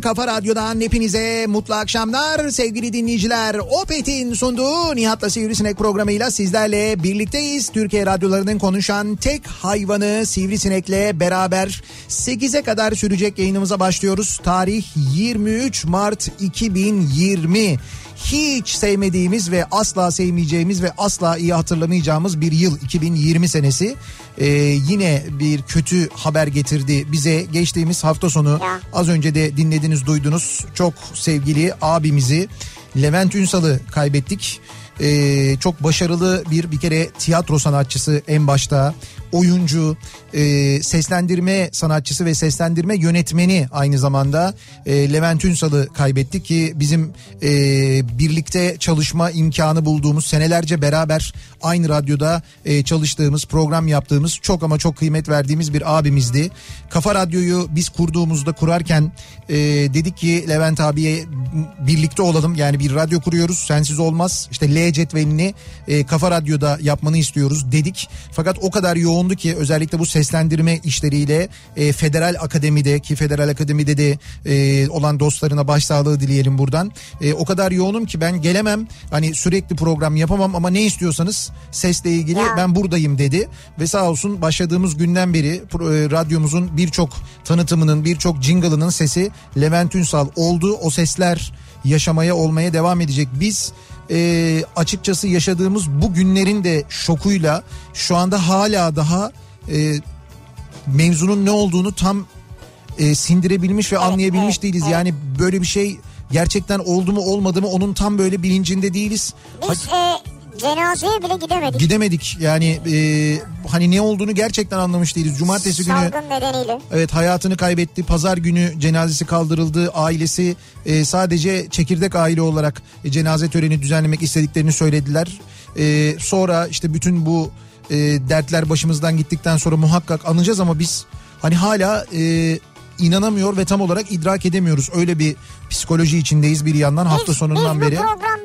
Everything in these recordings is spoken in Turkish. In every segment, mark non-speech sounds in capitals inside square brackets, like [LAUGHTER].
Kafa radyodan hepinize mutlu akşamlar sevgili dinleyiciler. Opet'in sunduğu Nihat'la Sivrisinek programıyla sizlerle birlikteyiz. Türkiye radyolarının konuşan tek hayvanı Sivrisinek'le beraber 8'e kadar sürecek yayınımıza başlıyoruz. Tarih 23 Mart 2020 hiç sevmediğimiz ve asla sevmeyeceğimiz ve asla iyi hatırlamayacağımız bir yıl 2020 senesi. Ee, yine bir kötü haber getirdi bize. Geçtiğimiz hafta sonu az önce de dinlediniz duydunuz. Çok sevgili abimizi Levent Ünsal'ı kaybettik. Ee, çok başarılı bir bir kere tiyatro sanatçısı en başta oyuncu, e, seslendirme sanatçısı ve seslendirme yönetmeni aynı zamanda e, Levent Ünsal'ı kaybettik ki bizim e, birlikte çalışma imkanı bulduğumuz senelerce beraber aynı radyoda e, çalıştığımız program yaptığımız çok ama çok kıymet verdiğimiz bir abimizdi. Kafa Radyo'yu biz kurduğumuzda kurarken e, dedik ki Levent abiye birlikte olalım yani bir radyo kuruyoruz sensiz olmaz işte L cetvelini e, Kafa Radyo'da yapmanı istiyoruz dedik. Fakat o kadar yoğundu ki özellikle bu seslendirme işleriyle e, Federal Akademi'de ki Federal Akademi'de de e, olan dostlarına başsağlığı dileyelim buradan. E, o kadar yoğunum ki ben gelemem hani sürekli program yapamam ama ne istiyorsanız sesle ilgili Ya. ben buradayım dedi. Ve sağ olsun başladığımız günden beri e, radyomuzun birçok tanıtımının birçok jingle'ının sesi Levent Ünsal oldu. O sesler yaşamaya olmaya devam edecek. Biz e, açıkçası yaşadığımız bu günlerin de şokuyla şu anda hala daha e, mevzunun ne olduğunu tam e, sindirebilmiş ve anlayabilmiş evet, değiliz. evet. Yani böyle bir şey gerçekten oldu mu olmadı mı onun tam böyle bilincinde değiliz. Biz e, cenazeye bile gidemedik. Gidemedik yani e, hani ne olduğunu gerçekten anlamış değiliz. Cumartesi günü Salgın nedeniyle. evet hayatını kaybetti. Pazar günü cenazesi kaldırıldı. Ailesi e, sadece çekirdek aile olarak e, cenaze töreni düzenlemek istediklerini söylediler. E, sonra işte bütün bu e, dertler başımızdan gittikten sonra muhakkak anacağız ama biz hani hala e, inanamıyor ve tam olarak idrak edemiyoruz. Öyle bir psikoloji içindeyiz bir yandan hafta Biz- sonundan biz beri. bu programda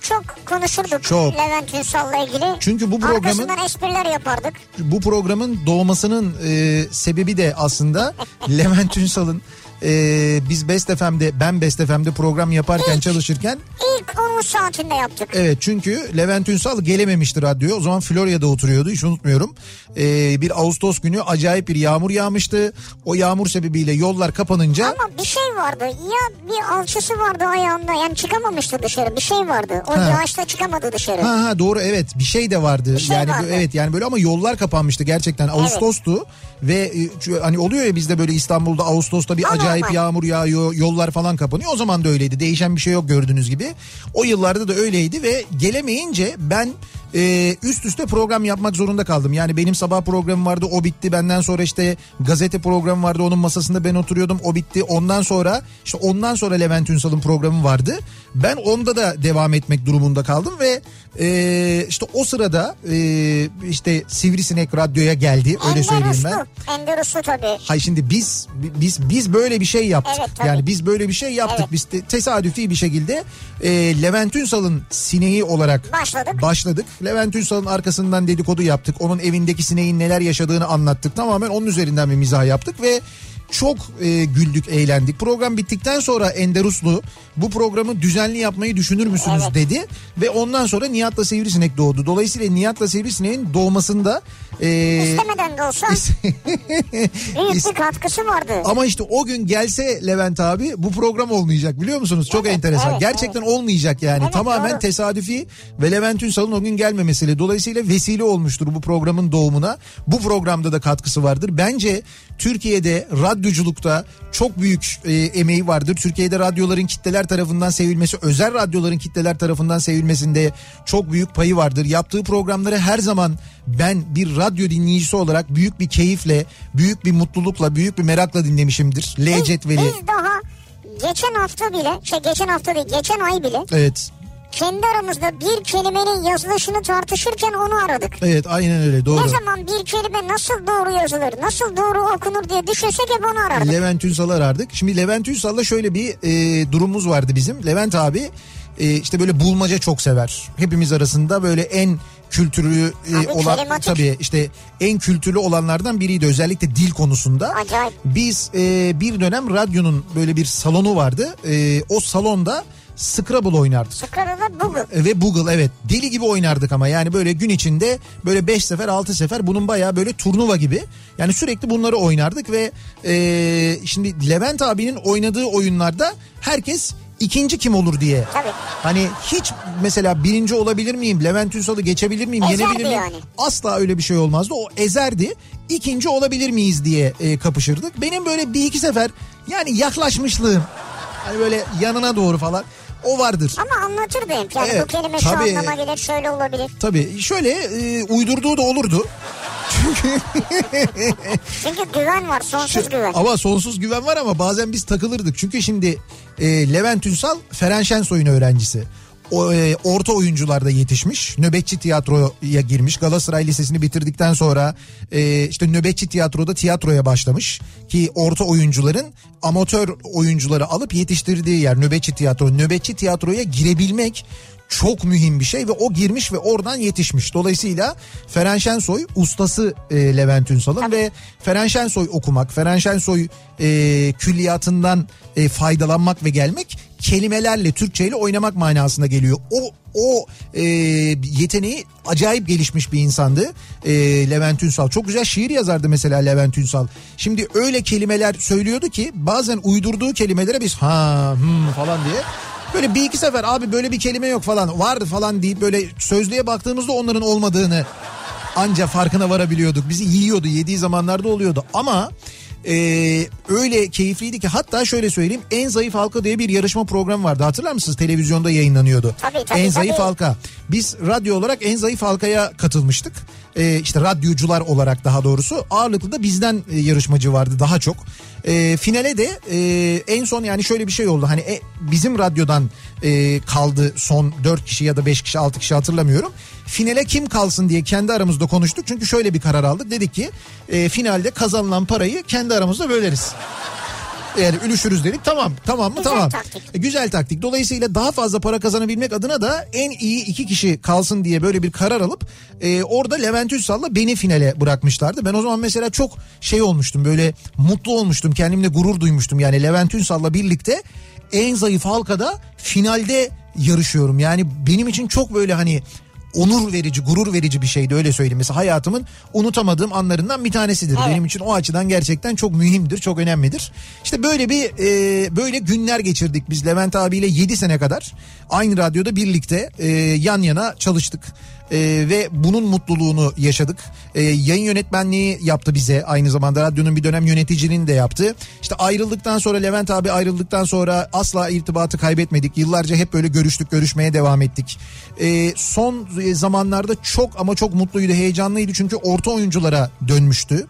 çok konuşurduk Çok. Levent Ünsal'la ilgili. Çünkü bu programın Arkasından espriler yapardık. bu programın doğmasının e, sebebi de aslında [LAUGHS] Levent Ünsal'ın e, biz Best FM'de ben Best FM'de program yaparken İlk. çalışırken İlk 10 saatinde yaptık. evet çünkü Levent Ünsal gelememişti radyoya o zaman Florya'da oturuyordu hiç unutmuyorum E, bir Ağustos günü acayip bir yağmur yağmıştı o yağmur sebebiyle yollar kapanınca Ama bir şey vardı. Ya bir alçısı vardı ayağında. Yani çıkamamıştı dışarı. Bir şey vardı. O Ha. yağışta çıkamadı dışarı. Ha ha doğru evet bir şey de vardı. şey yani vardı. evet yani böyle ama yollar kapanmıştı gerçekten. Ağustos'tu ve e, hani oluyor ya bizde böyle İstanbul'da Ağustos'ta bir acayip yağmur yağıyor, yollar falan kapanıyor. O zaman da öyleydi. Değişen bir şey yok gördüğünüz gibi. O yıllarda da öyleydi ve gelemeyince ben e, üst üste program yapmak zorunda kaldım. Yani benim sabah programım vardı o bitti. Benden sonra işte gazete programı vardı onun masasında ben oturuyordum o bitti. Ondan sonra işte ondan sonra Levent Ünsal'ın programı vardı. Ben onda da devam etmek durumunda kaldım ve e, işte o sırada e, işte Sivrisinek radyoya geldi öyle söyleyeyim ben. Enderuslu tabii. Hayır şimdi biz biz biz böyle bir şey yaptık. Evet, tabii. yani biz böyle bir şey yaptık. Evet. Biz te- tesadüfi bir şekilde e, Levent Ünsal'ın sineği olarak Başladık. başladık. Levent Ünsal'ın arkasından dedikodu yaptık. Onun evindeki sineğin neler yaşadığını anlattık. Tamamen onun üzerinden bir mizah yaptık ve çok e, güldük, eğlendik. Program bittikten sonra Ender Uslu bu programı düzenli yapmayı düşünür müsünüz Evet. dedi. Ve ondan sonra Nihat'la Sivrisinek doğdu. Dolayısıyla Nihat'la Sivrisinek'in doğmasında e, İstemeden de olsa [LAUGHS] büyük bir katkısı vardı. Ama işte o gün gelse Levent abi bu program olmayacak biliyor musunuz? Çok Evet, enteresan. evet, Gerçekten olmayacak yani. Evet, Tamamen doğru. tesadüfi ve Levent Ünsal'ın o gün gelmemesiyle dolayısıyla vesile olmuştur bu programın doğumuna. Bu programda da katkısı vardır. Bence Türkiye'de radyoculukta çok büyük e, emeği vardır. Türkiye'de radyoların kitleler tarafından sevilmesi, özel radyoların kitleler tarafından sevilmesinde çok büyük payı vardır. Yaptığı programları her zaman ben bir radyo dinleyicisi olarak büyük bir keyifle, büyük bir mutlulukla, büyük bir merakla dinlemişimdir. L Biz, cetveli. biz daha geçen hafta bile, şey geçen hafta değil, geçen ay bile Evet. Kendi aramızda bir kelimenin yazılışını tartışırken onu aradık. Evet aynen öyle doğru. Ne zaman bir kelime nasıl doğru yazılır, nasıl doğru okunur diye düşünsek hep onu arardık. Levent Ünsal'ı arardık. Şimdi Levent Ünsal'la şöyle bir e, durumumuz vardı bizim. Levent abi e, işte böyle bulmaca çok sever. Hepimiz arasında böyle en kültürlü e, olan kelimatik. tabii işte en kültürlü olanlardan biriydi özellikle dil konusunda. Acayip. Biz e, bir dönem radyonun böyle bir salonu vardı. E, o salonda Scrabble oynardık. Scrabble Google. Ve Google evet deli gibi oynardık ama yani böyle gün içinde böyle 5 sefer 6 sefer bunun bayağı böyle turnuva gibi. Yani sürekli bunları oynardık ve e, şimdi Levent abinin oynadığı oyunlarda herkes ikinci kim olur diye. Tabii. Hani hiç mesela birinci olabilir miyim? Levent Ünsal'ı geçebilir miyim? Ezerdi yenebilir miyim? yani. Asla öyle bir şey olmazdı. O ezerdi. İkinci olabilir miyiz diye e, kapışırdık. Benim böyle bir iki sefer yani yaklaşmışlığım. Hani böyle yanına doğru falan. O vardır. Ama anlatırdı hep. Yani Evet, bu kelime tabii. şu anlama gelir, şöyle olabilir. Tabii şöyle e, uydurduğu da olurdu. Çünkü [LAUGHS] Çünkü güven var, sonsuz güven. ama sonsuz güven var ama bazen biz takılırdık. Çünkü şimdi e, Levent Ünsal Feren Şensoy'un öğrencisi. O, e, orta oyuncularda yetişmiş. Nöbetçi tiyatroya girmiş. Galatasaray Lisesi'ni bitirdikten sonra e, işte nöbetçi tiyatroda tiyatroya başlamış. Ki orta oyuncuların amatör oyuncuları alıp yetiştirdiği yer nöbetçi tiyatro. Nöbetçi tiyatroya girebilmek çok mühim bir şey ve o girmiş ve oradan yetişmiş. Dolayısıyla Feren Şensoy ustası e, Levent Ünsal'ın ve Feren Şensoy okumak, Feren Şensoy e, külliyatından e, faydalanmak ve gelmek kelimelerle, Türkçeyle oynamak manasına geliyor. O o e, yeteneği acayip gelişmiş bir insandı e, Levent Ünsal. Çok güzel şiir yazardı mesela Levent Ünsal. Şimdi öyle kelimeler söylüyordu ki bazen uydurduğu kelimelere biz ha hmm falan diye Böyle bir iki sefer abi böyle bir kelime yok falan vardı falan deyip böyle sözlüğe baktığımızda onların olmadığını anca farkına varabiliyorduk. Bizi yiyordu yediği zamanlarda oluyordu ama e, öyle keyifliydi ki hatta şöyle söyleyeyim en zayıf halka diye bir yarışma programı vardı hatırlar mısınız televizyonda yayınlanıyordu. Tabii, tabii, en zayıf tabii. halka biz radyo olarak en zayıf halkaya katılmıştık. E, işte radyocular olarak daha doğrusu ağırlıklı da bizden e, yarışmacı vardı daha çok. E, finale de e, en son yani şöyle bir şey oldu. Hani e, bizim radyodan e, kaldı son 4 kişi ya da 5 kişi 6 kişi hatırlamıyorum. Finale kim kalsın diye kendi aramızda konuştuk. Çünkü şöyle bir karar aldık. Dedik ki e, finalde kazanılan parayı kendi aramızda böleriz. Yani ülüşürüz dedik tamam tamam mı Güzel tamam. taktik. E, Güzel taktik. Dolayısıyla daha fazla para kazanabilmek adına da en iyi iki kişi kalsın diye böyle bir karar alıp e, orada Levent Ünsal'la beni finale bırakmışlardı. Ben o zaman mesela çok şey olmuştum böyle mutlu olmuştum kendimle gurur duymuştum. Yani Levent Ünsal'la birlikte en zayıf halkada finalde yarışıyorum. Yani benim için çok böyle hani onur verici, gurur verici bir şeydi öyle söyleyeyim. Mesela hayatımın unutamadığım anlarından bir tanesidir. Evet. Benim için o açıdan gerçekten çok mühimdir, çok önemlidir. İşte böyle bir e, böyle günler geçirdik biz Levent abiyle 7 sene kadar. Aynı radyoda birlikte e, yan yana çalıştık. E, ve bunun mutluluğunu yaşadık. E, yayın yönetmenliği yaptı bize aynı zamanda radyonun bir dönem yöneticiliğini de yaptı. İşte ayrıldıktan sonra Levent abi ayrıldıktan sonra asla irtibatı kaybetmedik. Yıllarca hep böyle görüştük görüşmeye devam ettik. E, son zamanlarda çok ama çok mutluydu heyecanlıydı çünkü orta oyunculara dönmüştü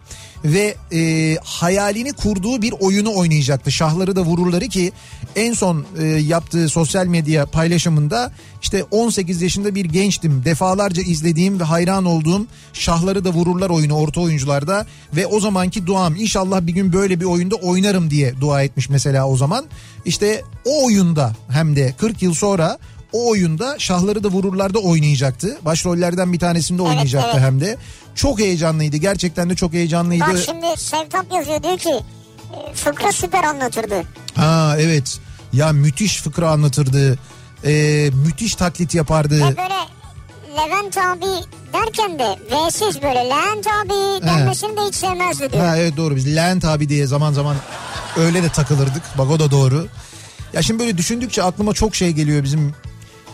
ve e, hayalini kurduğu bir oyunu oynayacaktı. Şahları da vururları ki en son e, yaptığı sosyal medya paylaşımında işte 18 yaşında bir gençtim. Defalarca izlediğim ve hayran olduğum Şahları da vururlar oyunu orta oyuncularda ve o zamanki duam inşallah bir gün böyle bir oyunda oynarım diye dua etmiş mesela o zaman. İşte o oyunda hem de 40 yıl sonra o oyunda şahları da vururlarda oynayacaktı. Başrollerden bir tanesinde oynayacaktı evet, evet. hem de. Çok heyecanlıydı. Gerçekten de çok heyecanlıydı. Bak şimdi Sevtap yazıyor diyor ki e, fıkra süper anlatırdı. Ha evet. Ya müthiş fıkra anlatırdı. Ee, müthiş taklit yapardı. Ve böyle Levent abi derken de V'siz böyle Levent abi denmesini de hiç sevmezdi diyor. Ha evet doğru biz Levent abi diye zaman zaman öyle de takılırdık. Bak o da doğru. Ya şimdi böyle düşündükçe aklıma çok şey geliyor bizim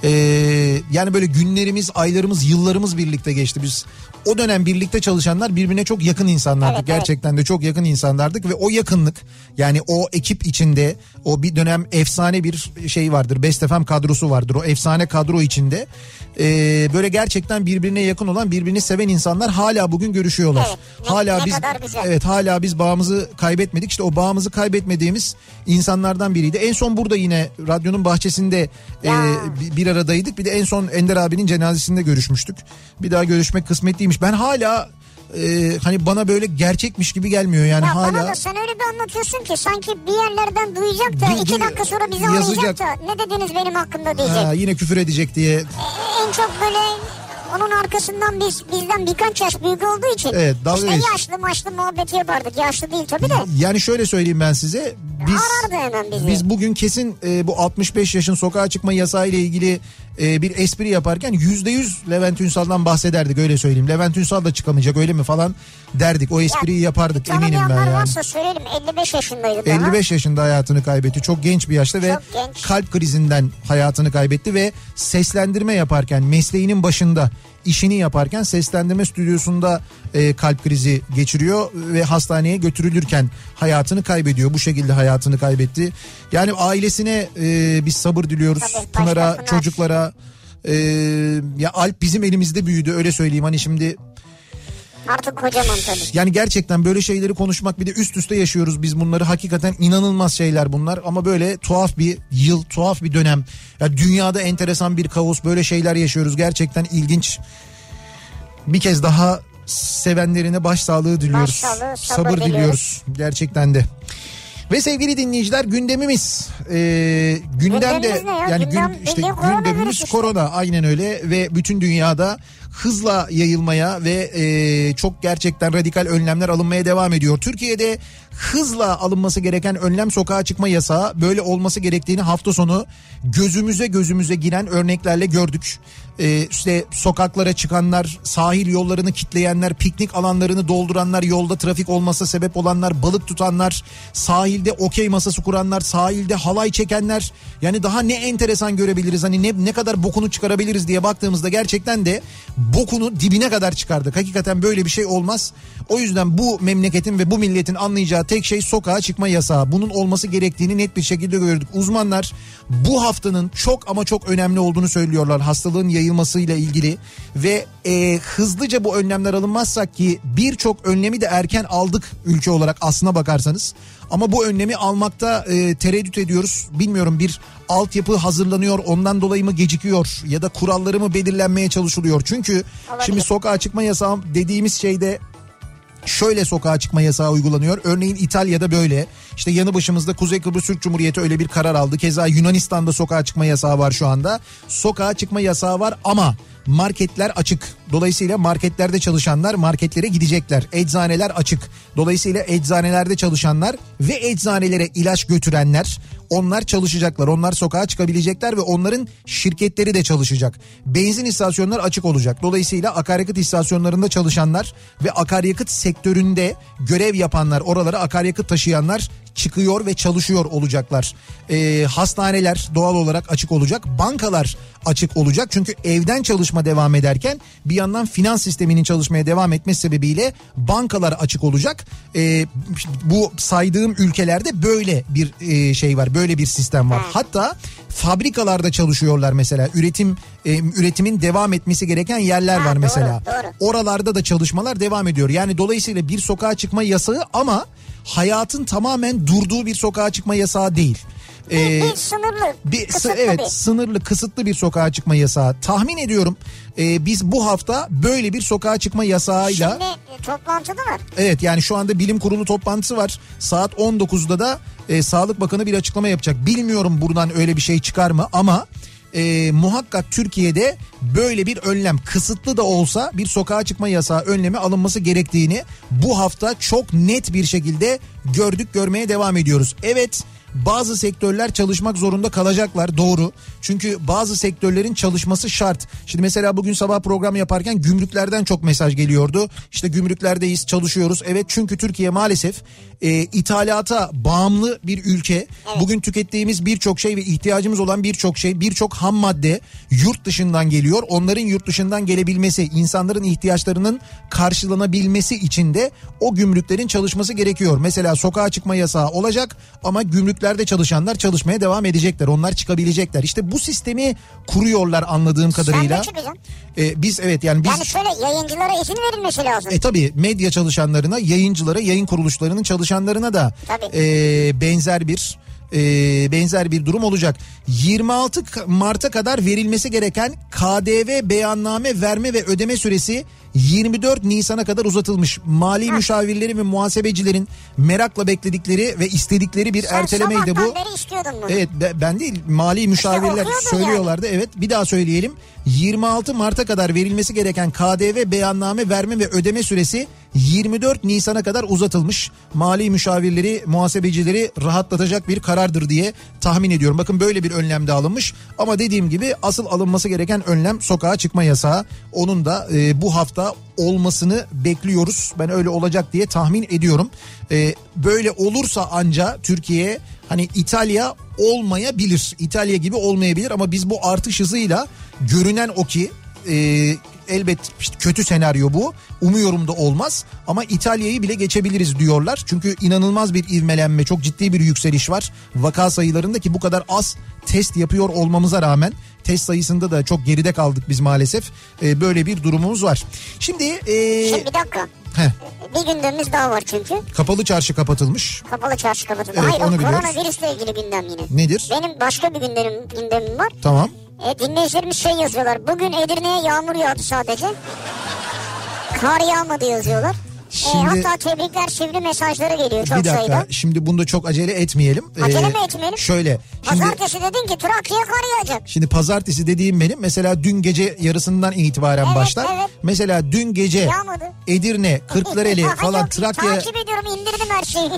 ee, yani böyle günlerimiz, aylarımız, yıllarımız birlikte geçti. Biz o dönem birlikte çalışanlar birbirine çok yakın insanlardık. Evet, Gerçekten evet. de çok yakın insanlardık ve o yakınlık yani o ekip içinde o bir dönem efsane bir şey vardır. Best FM kadrosu vardır. O efsane kadro içinde e, böyle gerçekten birbirine yakın olan birbirini seven insanlar hala bugün görüşüyorlar. Evet, hala ne, biz evet hala biz bağımızı kaybetmedik. İşte o bağımızı kaybetmediğimiz insanlardan biriydi. En son burada yine radyonun bahçesinde e, bir aradaydık. Bir de en son Ender abinin cenazesinde görüşmüştük. Bir daha görüşmek kısmetliymiş. Ben hala e, hani bana böyle gerçekmiş gibi gelmiyor yani ya hala. Bana da sen öyle bir anlatıyorsun ki sanki bir yerlerden duyacak da du, iki dakika sonra bizi yazacak. arayacak da ne dediniz benim hakkımda diyecek. Ha, yine küfür edecek diye. E, en çok böyle onun arkasından biz bizden birkaç yaş büyük olduğu için evet, dalga işte yaşlı maçlı muhabbeti yapardık. Yaşlı değil tabii de. Yani şöyle söyleyeyim ben size. Biz, Arardı hemen bizi. Biz bugün kesin e, bu 65 yaşın sokağa çıkma yasağı ile ilgili e, bir espri yaparken yüzde yüz Levent Ünsal'dan bahsederdik öyle söyleyeyim. Levent Ünsal da çıkamayacak öyle mi falan derdik. O espriyi ya, yapardık eminim ben yani. varsa söyleyelim 55 yaşındaydı 55 daha. yaşında hayatını kaybetti. Çok genç bir yaşta Çok ve genç. kalp krizinden hayatını kaybetti ve seslendirme yaparken mesleğinin başında işini yaparken seslendirme stüdyosunda e, kalp krizi geçiriyor ve hastaneye götürülürken hayatını kaybediyor. Bu şekilde hayatını kaybetti. Yani ailesine e, biz sabır diliyoruz. Tabii, Pınar'a, çocuklara. E, ya Alp bizim elimizde büyüdü öyle söyleyeyim. Hani şimdi Artık kocaman tabii. Yani gerçekten böyle şeyleri konuşmak bir de üst üste yaşıyoruz biz bunları. Hakikaten inanılmaz şeyler bunlar ama böyle tuhaf bir yıl, tuhaf bir dönem. Ya dünyada enteresan bir kaos böyle şeyler yaşıyoruz. Gerçekten ilginç. Bir kez daha sevenlerine başsağlığı diliyoruz. Başsağlığı, sabır, sabır diliyoruz. Gerçekten de. Ve sevgili dinleyiciler gündemimiz e, gündemde ya? yani Gündem, gün, işte gündemimiz işte. korona aynen öyle ve bütün dünyada hızla yayılmaya ve e, çok gerçekten radikal önlemler alınmaya devam ediyor. Türkiye'de hızla alınması gereken önlem sokağa çıkma yasağı böyle olması gerektiğini hafta sonu gözümüze gözümüze giren örneklerle gördük. Ee, işte sokaklara çıkanlar, sahil yollarını kitleyenler, piknik alanlarını dolduranlar, yolda trafik olmasa sebep olanlar, balık tutanlar, sahilde okey masası kuranlar, sahilde halay çekenler. Yani daha ne enteresan görebiliriz hani ne, ne kadar bokunu çıkarabiliriz diye baktığımızda gerçekten de bokunu dibine kadar çıkardık. Hakikaten böyle bir şey olmaz. O yüzden bu memleketin ve bu milletin anlayacağı tek şey sokağa çıkma yasağı. Bunun olması gerektiğini net bir şekilde gördük. Uzmanlar bu haftanın çok ama çok önemli olduğunu söylüyorlar hastalığın yayılmasıyla ilgili ve e, hızlıca bu önlemler alınmazsak ki birçok önlemi de erken aldık ülke olarak aslına bakarsanız. Ama bu önlemi almakta e, tereddüt ediyoruz. Bilmiyorum bir altyapı hazırlanıyor ondan dolayı mı gecikiyor ya da kuralları mı belirlenmeye çalışılıyor. Çünkü Olabilir. şimdi sokağa çıkma yasağı dediğimiz şeyde şöyle sokağa çıkma yasağı uygulanıyor. Örneğin İtalya'da böyle. İşte yanı başımızda Kuzey Kıbrıs Türk Cumhuriyeti öyle bir karar aldı. Keza Yunanistan'da sokağa çıkma yasağı var şu anda. Sokağa çıkma yasağı var ama marketler açık. Dolayısıyla marketlerde çalışanlar marketlere gidecekler. Eczaneler açık. Dolayısıyla eczanelerde çalışanlar ve eczanelere ilaç götürenler onlar çalışacaklar. Onlar sokağa çıkabilecekler ve onların şirketleri de çalışacak. Benzin istasyonları açık olacak. Dolayısıyla akaryakıt istasyonlarında çalışanlar ve akaryakıt sektöründe görev yapanlar, oralara akaryakıt taşıyanlar çıkıyor ve çalışıyor olacaklar. Ee, hastaneler doğal olarak açık olacak. Bankalar açık olacak. Çünkü evden çalışma devam ederken bir yandan finans sisteminin çalışmaya devam etmesi sebebiyle bankalar açık olacak. Ee, bu saydığım ülkelerde böyle bir e, şey var. Böyle bir sistem var. Hatta fabrikalarda çalışıyorlar mesela. Üretim e, üretimin devam etmesi gereken yerler ha, var mesela. Doğru, doğru. Oralarda da çalışmalar devam ediyor. Yani dolayısıyla bir sokağa çıkma yasağı ama hayatın tamamen durduğu bir sokağa çıkma yasağı değil. Ee, bir sınırlı. Bir, kısıtlı evet bir. sınırlı kısıtlı bir sokağa çıkma yasağı. Tahmin ediyorum e, biz bu hafta böyle bir sokağa çıkma yasağıyla. Şimdi e, toplantıda var. Evet yani şu anda bilim kurulu toplantısı var. Saat 19'da da e, Sağlık Bakanı bir açıklama yapacak. Bilmiyorum buradan öyle bir şey çıkar mı ama e, muhakkak Türkiye'de böyle bir önlem kısıtlı da olsa bir sokağa çıkma yasağı önlemi alınması gerektiğini bu hafta çok net bir şekilde gördük görmeye devam ediyoruz. Evet bazı sektörler çalışmak zorunda kalacaklar doğru. Çünkü bazı sektörlerin çalışması şart. Şimdi mesela bugün sabah program yaparken gümrüklerden çok mesaj geliyordu. İşte gümrüklerdeyiz çalışıyoruz. Evet çünkü Türkiye maalesef e, ithalata bağımlı bir ülke. Evet. Bugün tükettiğimiz birçok şey ve ihtiyacımız olan birçok şey birçok ham madde yurt dışından geliyor. Onların yurt dışından gelebilmesi insanların ihtiyaçlarının karşılanabilmesi için de o gümrüklerin çalışması gerekiyor. Mesela sokağa çıkma yasağı olacak ama gümrüklerde çalışanlar çalışmaya devam edecekler. Onlar çıkabilecekler. İşte bu sistemi kuruyorlar anladığım kadarıyla. Sen. Ee, biz evet yani biz... Yani şöyle yayıncılara izin verilmesi lazım. E tabi medya çalışanlarına, yayıncılara, yayın kuruluşlarının çalışanlarına da e, benzer bir e, benzer bir durum olacak. 26 Mart'a kadar verilmesi gereken KDV beyanname verme ve ödeme süresi 24 Nisan'a kadar uzatılmış. Mali ha. müşavirleri ve muhasebecilerin merakla bekledikleri ve istedikleri bir Sen ertelemeydi bu. Beri istiyordun bunu. Evet ben değil mali müşavirler işte söylüyorlardı. Yani. Evet bir daha söyleyelim. 26 Mart'a kadar verilmesi gereken KDV beyanname verme ve ödeme süresi 24 Nisan'a kadar uzatılmış. Mali müşavirleri, muhasebecileri rahatlatacak bir karardır diye tahmin ediyorum. Bakın böyle bir önlem de alınmış. Ama dediğim gibi asıl alınması gereken önlem sokağa çıkma yasağı. Onun da e, bu hafta olmasını bekliyoruz. Ben öyle olacak diye tahmin ediyorum. E, böyle olursa anca Türkiye hani İtalya olmayabilir. İtalya gibi olmayabilir ama biz bu artış hızıyla görünen o ki e, elbet işte kötü senaryo bu. Umuyorum da olmaz ama İtalya'yı bile geçebiliriz diyorlar. Çünkü inanılmaz bir ivmelenme, çok ciddi bir yükseliş var. Vaka sayılarında ki bu kadar az test yapıyor olmamıza rağmen test sayısında da çok geride kaldık biz maalesef. Ee, böyle bir durumumuz var. Şimdi... E... Şimdi bir dakika. Heh. Bir gündemimiz daha var çünkü. Kapalı çarşı kapatılmış. Kapalı çarşı kapatılmış. Evet, Hayır onu o koronavirüsle ilgili gündem yine. Nedir? Benim başka bir gündemim, gündemim var. Tamam. E, dinleyicilerimiz şey yazıyorlar. Bugün Edirne'ye yağmur yağdı sadece. Kar yağmadı yazıyorlar. E, şimdi, e, hatta tebrikler sivri mesajları geliyor çok bir dakika, sayıda. Şimdi bunda çok acele etmeyelim. Acele ee, mi etmeyelim? Şöyle. Şimdi, pazartesi dedin ki Trakya'ya kar yağacak. Şimdi pazartesi dediğim benim mesela dün gece yarısından itibaren evet, başlar. Evet. Mesela dün gece Yağmadı. Edirne, Kırklareli [LAUGHS] falan Trakya. Takip ediyorum indirdim her şeyi.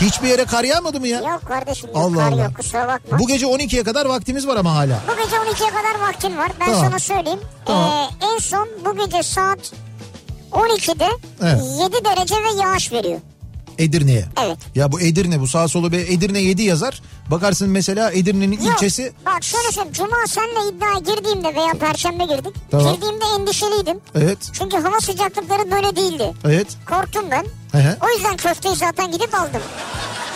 Hiçbir yere kar yağmadı mı ya? Yok kardeşim Allah kar Allah. yok kusura bakma. Bu gece 12'ye kadar vaktimiz var ama hala. Bu gece 12'ye kadar vaktin var. Ben tamam. sana söyleyeyim. Tamam. Ee, en son bu gece saat 12'de evet. 7 derece ve yağış veriyor. Edirne'ye. Evet. Ya bu Edirne bu sağ solu be Edirne 7 yazar. Bakarsın mesela Edirne'nin Yok, ilçesi. Bak şöyle söyleyeyim. Cuma senle iddiaya girdiğimde veya perşembe girdik. Tamam. Girdiğimde endişeliydim. Evet. Çünkü hava sıcaklıkları böyle değildi. Evet. Korktum ben. Hı O yüzden köfteyi zaten gidip aldım.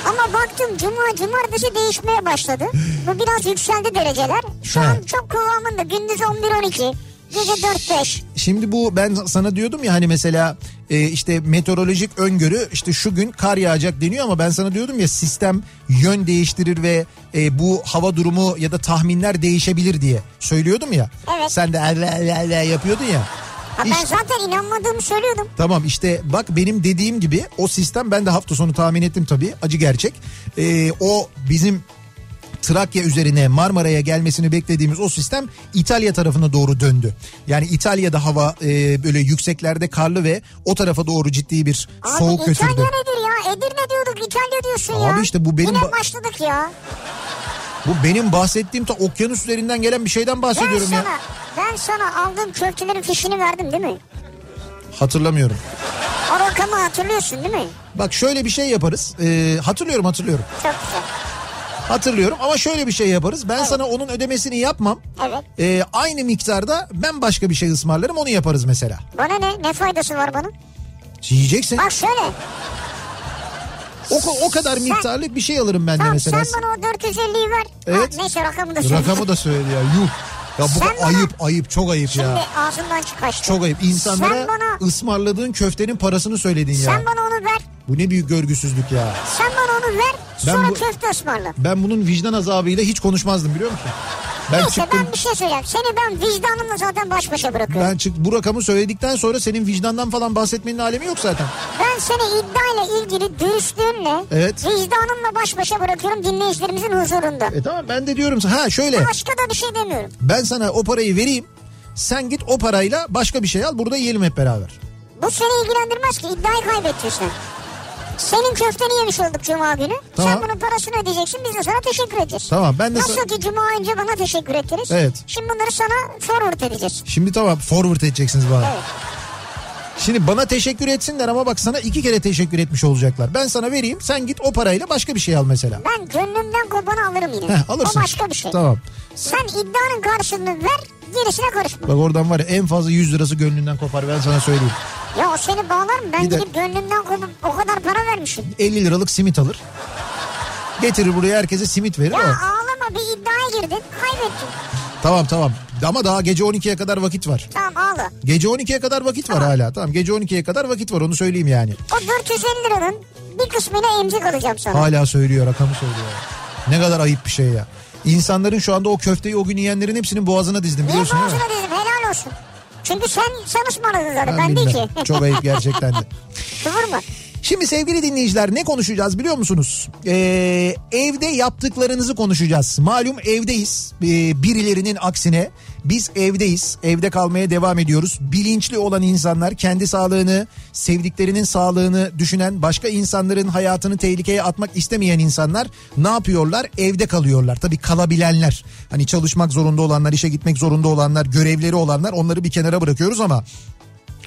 Ama baktım cuma cumartesi değişmeye başladı. Bu biraz yükseldi dereceler. Şu He. an çok kıvamında gündüz 11-12. Gece 4-5. Şimdi bu ben sana diyordum ya hani mesela e, işte meteorolojik öngörü işte şu gün kar yağacak deniyor ama ben sana diyordum ya sistem yön değiştirir ve e, bu hava durumu ya da tahminler değişebilir diye söylüyordum ya. Evet. Sen de Allah Allah yapıyordun ya. Ha ben zaten inanmadığımı söylüyordum. Tamam işte bak benim dediğim gibi o sistem ben de hafta sonu tahmin ettim tabii acı gerçek. Ee, o bizim Trakya üzerine Marmara'ya gelmesini beklediğimiz o sistem İtalya tarafına doğru döndü. Yani İtalya'da hava e, böyle yükseklerde karlı ve o tarafa doğru ciddi bir Abi soğuk İtalya götürdü. nedir ya? Edirne diyorduk İtalya diyorsun ya. Abi işte bu benim Yine ba- başladık ya. Bu benim bahsettiğim ta okyanus üzerinden gelen bir şeyden Ben bahsediyorum sana, ya. ben sana aldığım köftelerin fişini verdim değil mi? Hatırlamıyorum. O rakamı hatırlıyorsun değil mi? Bak şöyle bir şey yaparız. Ee, hatırlıyorum hatırlıyorum. Çok güzel. Hatırlıyorum ama şöyle bir şey yaparız. Ben sana onun ödemesini yapmam. Evet. Ee, aynı miktarda ben başka bir şey ısmarlarım onu yaparız mesela. Bana ne? Ne faydası var bana? Yiyeceksin. Bak şöyle. O, o kadar Sen- miktarlık bir şey alırım ben de Tamam mesela. sen bana o 450'yi ver. Evet. Ha, neyse rakamı da söyle. Rakamı da söyle ya. Yuh. Ya bu Sen kadar bana- ayıp ayıp çok ayıp Şimdi ya. ağzımdan çıkaçtı. Çok ayıp. İnsanlara Sen bana, ısmarladığın köftenin parasını söyledin ya. sen bana onu ver. Bu ne büyük görgüsüzlük ya. Sen bana onu ver. Ben Sonra bu- köfte ısmarla. Ben bunun vicdan azabıyla hiç konuşmazdım biliyor musun? Ben Neyse çıktım. ben bir şey söyleyeyim. Seni ben vicdanımla zaten baş başa bırakıyorum. Ben çık bu rakamı söyledikten sonra senin vicdandan falan bahsetmenin alemi yok zaten. Ben seni iddiayla ilgili dürüstlüğünle Evet. vicdanımla baş başa bırakıyorum dinleyicilerimizin huzurunda. E tamam ben de diyorum ha şöyle Başka da bir şey demiyorum. ben sana o parayı vereyim. Sen git o parayla başka bir şey al burada yiyelim hep beraber. Bu seni ilgilendirmez ki iddiayı kaybettin sen. Senin köfteni yemiş olduk cuma günü. Tamam. Sen bunun parasını ödeyeceksin biz de sana teşekkür edeceğiz. Tamam ben de Nasıl sana... ki cuma önce bana teşekkür ettiniz. Evet. Şimdi bunları sana forward edeceğiz. Şimdi tamam forward edeceksiniz bana. Evet. Şimdi bana teşekkür etsinler ama bak sana iki kere teşekkür etmiş olacaklar. Ben sana vereyim sen git o parayla başka bir şey al mesela. Ben gönlümden kopanı alırım yine. Heh, alırsın. O başka bir şey. Tamam. Sen iddianın karşılığını ver gerisine karışma. Bak oradan var ya en fazla 100 lirası gönlünden kopar ben sana söyleyeyim. Ya o seni bağlar mı? Ben Bir de- gidip gönlümden kopup o kadar para vermişim. 50 liralık simit alır. Getirir buraya herkese simit verir Ya o. ağlama bir iddiaya girdin kaybettin. Tamam tamam. Ama daha gece 12'ye kadar vakit var. Tamam ağla. Gece 12'ye kadar vakit var hala. Tamam gece 12'ye kadar vakit var onu söyleyeyim yani. O 450 liranın bir kısmıyla emzik alacağım sana. Hala söylüyor rakamı söylüyor. Ne kadar ayıp bir şey ya. İnsanların şu anda o köfteyi o gün yiyenlerin hepsinin boğazına dizdim Niye biliyorsun değil mi? boğazına dedim helal olsun. Çünkü sen, zaten ben, Ben değil bilmem. ki. Çok ayıp gerçekten de. [LAUGHS] Kıvırma. Şimdi sevgili dinleyiciler ne konuşacağız biliyor musunuz? Ee, evde yaptıklarınızı konuşacağız. Malum evdeyiz. Ee, birilerinin aksine biz evdeyiz. Evde kalmaya devam ediyoruz. Bilinçli olan insanlar kendi sağlığını, sevdiklerinin sağlığını düşünen, başka insanların hayatını tehlikeye atmak istemeyen insanlar ne yapıyorlar? Evde kalıyorlar. Tabii kalabilenler. Hani çalışmak zorunda olanlar, işe gitmek zorunda olanlar, görevleri olanlar onları bir kenara bırakıyoruz ama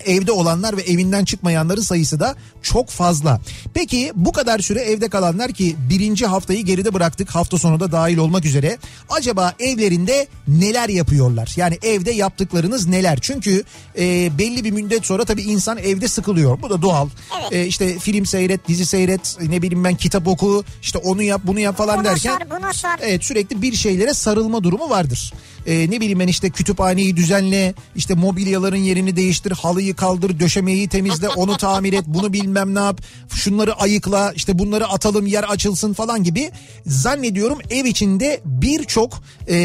evde olanlar ve evinden çıkmayanların sayısı da çok fazla. Peki bu kadar süre evde kalanlar ki birinci haftayı geride bıraktık hafta sonu da dahil olmak üzere. Acaba evlerinde neler yapıyorlar? Yani evde yaptıklarınız neler? Çünkü e, belli bir müddet sonra tabii insan evde sıkılıyor. Bu da doğal. Evet. E, işte film seyret, dizi seyret, ne bileyim ben kitap oku, işte onu yap, bunu yap falan Buna derken. sar buna sar. Evet sürekli bir şeylere sarılma durumu vardır. Ee, ne bileyim ben işte kütüphaneyi düzenle, işte mobilyaların yerini değiştir, halıyı kaldır, döşemeyi temizle, onu [LAUGHS] tamir et, bunu bilmem ne yap, şunları ayıkla, işte bunları atalım yer açılsın falan gibi zannediyorum ev içinde birçok e,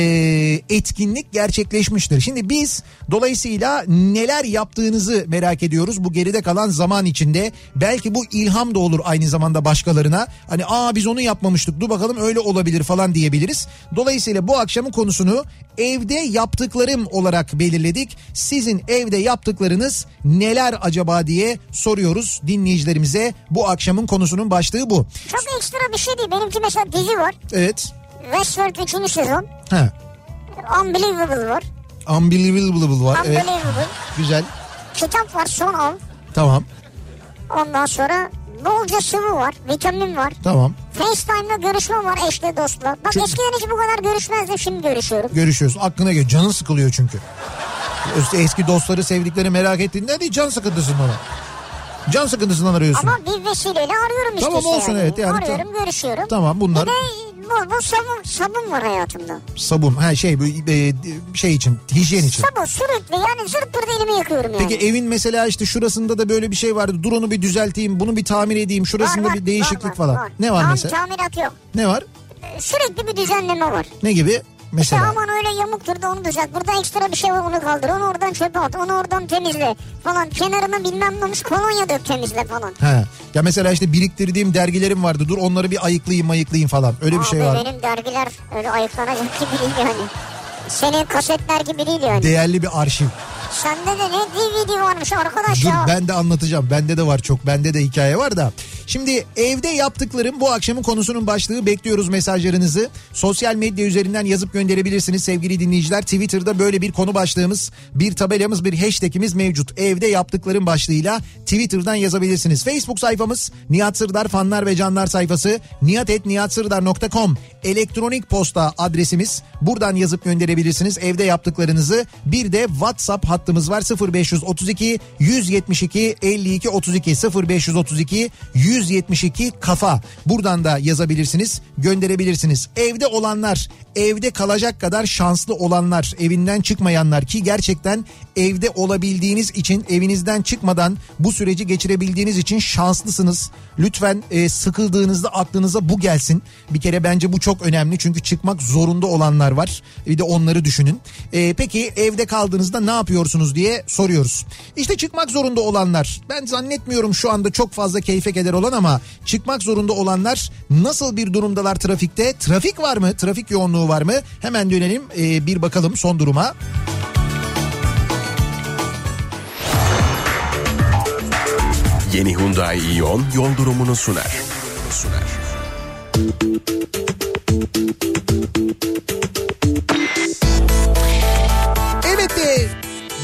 etkinlik gerçekleşmiştir. Şimdi biz dolayısıyla neler yaptığınızı merak ediyoruz bu geride kalan zaman içinde. Belki bu ilham da olur aynı zamanda başkalarına. Hani aa biz onu yapmamıştık dur bakalım öyle olabilir falan diyebiliriz. Dolayısıyla bu akşamın konusunu evde yaptıklarım olarak belirledik. Sizin evde yaptıklarınız neler acaba diye soruyoruz dinleyicilerimize. Bu akşamın konusunun başlığı bu. Çok ekstra bir şey değil. Benimki mesela dizi var. Evet. Westworld 3. sezon. Ha. Unbelievable var. Unbelievable var. Evet. Unbelievable. Güzel. Kitap var son al. Tamam. Ondan sonra bolca sıvı var. Vitamin var. Tamam. FaceTime'la görüşme var eşle dostla. Bak Çok- eskiden hiç bu kadar görüşmezdim şimdi görüşüyorum. Görüşüyorsun. Aklına geliyor. Canın sıkılıyor çünkü. Eski dostları sevdikleri merak ettiğinde değil can sıkıntısından. Can sıkıntısından arıyorsun. Ama bir vesileyle arıyorum işte. Tamam, olsun, evet, yani Arıyorum görüşüyorum. Tamam, bunlar- Bir de bol bol sabun, sabun var hayatımda. Sabun. Ha şey bu e, şey için hijyen için. Sabun sürekli yani zırt pırt elimi yakıyorum yani. Peki evin mesela işte şurasında da böyle bir şey vardı. Dur onu bir düzelteyim, bunu bir tamir edeyim. Şurasında Var, var, bir değişiklik var, var, falan. var. Ne var Tam mesela? Tamirat yok. Ne var? Sürekli bir düzenleme var. Ne gibi? Mesela. İşte aman öyle yamuktur da onu düzelt. Burada ekstra bir şey var onu kaldır. Onu oradan çöpe at. Onu oradan temizle falan. Kenarına bilmem ne olmuş kolonya dök temizle falan. He. Ya mesela işte biriktirdiğim dergilerim vardı. Dur onları bir ayıklayayım ayıklayayım falan. Öyle bir Abi şey var. benim dergiler öyle ayıklanacak gibi değil yani. Senin kasetler gibi değil yani. Değerli bir arşiv. Sende de ne DVD varmış arkadaş Dur ya. ben de anlatacağım. Bende de var çok. Bende de hikaye var da. Şimdi evde yaptıklarım bu akşamın konusunun başlığı. Bekliyoruz mesajlarınızı. Sosyal medya üzerinden yazıp gönderebilirsiniz sevgili dinleyiciler. Twitter'da böyle bir konu başlığımız, bir tabelamız, bir hashtagimiz mevcut. Evde yaptıklarım başlığıyla Twitter'dan yazabilirsiniz. Facebook sayfamız Nihat Sırdar fanlar ve canlar sayfası nihatetnihatsırdar.com elektronik posta adresimiz. Buradan yazıp gönderebilirsiniz evde yaptıklarınızı. Bir de WhatsApp hattımız var 0532 172 52 32 0532 172 kafa. Buradan da yazabilirsiniz, gönderebilirsiniz. Evde olanlar, evde kalacak kadar şanslı olanlar, evinden çıkmayanlar ki gerçekten evde olabildiğiniz için evinizden çıkmadan bu süreci geçirebildiğiniz için şanslısınız. Lütfen e, sıkıldığınızda aklınıza bu gelsin. Bir kere bence bu çok önemli çünkü çıkmak zorunda olanlar var. Bir de onları düşünün. E, peki evde kaldığınızda ne yapıyorsunuz diye soruyoruz. İşte çıkmak zorunda olanlar ben zannetmiyorum şu anda çok fazla keyfe keder olan ama çıkmak zorunda olanlar nasıl bir durumdalar trafikte? Trafik var mı? Trafik yoğunluğu var mı? Hemen dönelim e, bir bakalım son duruma. Yeni Hyundai Ion yol durumunu sunar. Sunar. Evet de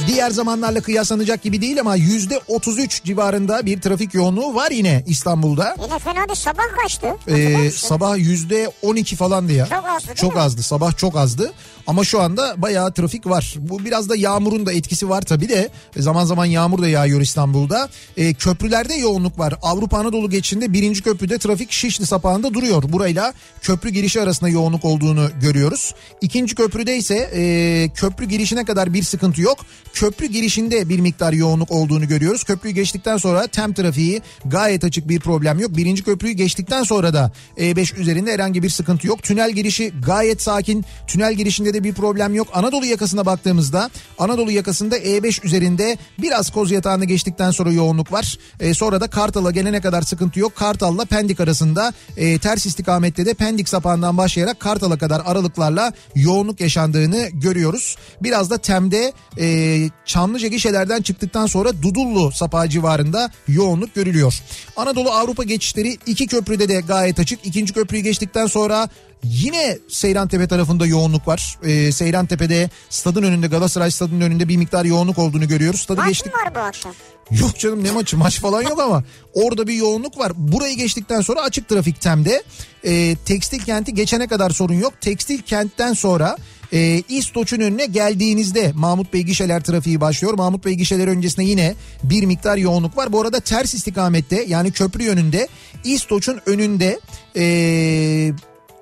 diğer zamanlarla kıyaslanacak gibi değil ama yüzde 33 civarında bir trafik yoğunluğu var yine İstanbul'da. Yine fena değil sabah kaçtı? Ee, sabah yüzde 12 falandı ya. Çok azdı Çok mi? azdı. Sabah çok azdı. Ama şu anda bayağı trafik var. Bu biraz da yağmurun da etkisi var tabii de. Zaman zaman yağmur da yağıyor İstanbul'da. Ee, köprülerde yoğunluk var. Avrupa Anadolu geçişinde birinci köprüde trafik Şişli sapağında duruyor. Burayla köprü girişi arasında yoğunluk olduğunu görüyoruz. İkinci köprüde ise e, köprü girişine kadar bir sıkıntı yok. Köprü girişinde bir miktar yoğunluk olduğunu görüyoruz. Köprüyü geçtikten sonra tem trafiği gayet açık bir problem yok. Birinci köprüyü geçtikten sonra da E5 üzerinde herhangi bir sıkıntı yok. Tünel girişi gayet sakin. Tünel girişinde de bir problem yok. Anadolu yakasına baktığımızda Anadolu yakasında E5 üzerinde biraz koz yatağını geçtikten sonra yoğunluk var. E, sonra da Kartal'a gelene kadar sıkıntı yok. Kartal'la Pendik arasında e, ters istikamette de Pendik sapağından başlayarak Kartal'a kadar aralıklarla yoğunluk yaşandığını görüyoruz. Biraz da Tem'de e, Çamlıca gişelerden çıktıktan sonra Dudullu sapağı civarında yoğunluk görülüyor. Anadolu Avrupa geçişleri iki köprüde de gayet açık. İkinci köprüyü geçtikten sonra Yine Seyrantepe tarafında yoğunluk var. Ee, Seyrantepe'de stadın önünde Galatasaray stadının önünde bir miktar yoğunluk olduğunu görüyoruz. Stadı Maç geçtik. mı var bu akşam? Yok canım ne maçı maç falan yok ama orada bir yoğunluk var. Burayı geçtikten sonra açık trafik temde. Ee, tekstil kenti geçene kadar sorun yok. Tekstil kentten sonra e, İstoç'un önüne geldiğinizde Mahmut Bey gişeler trafiği başlıyor. Mahmut Bey gişeler öncesinde yine bir miktar yoğunluk var. Bu arada ters istikamette yani köprü yönünde İstoç'un önünde e,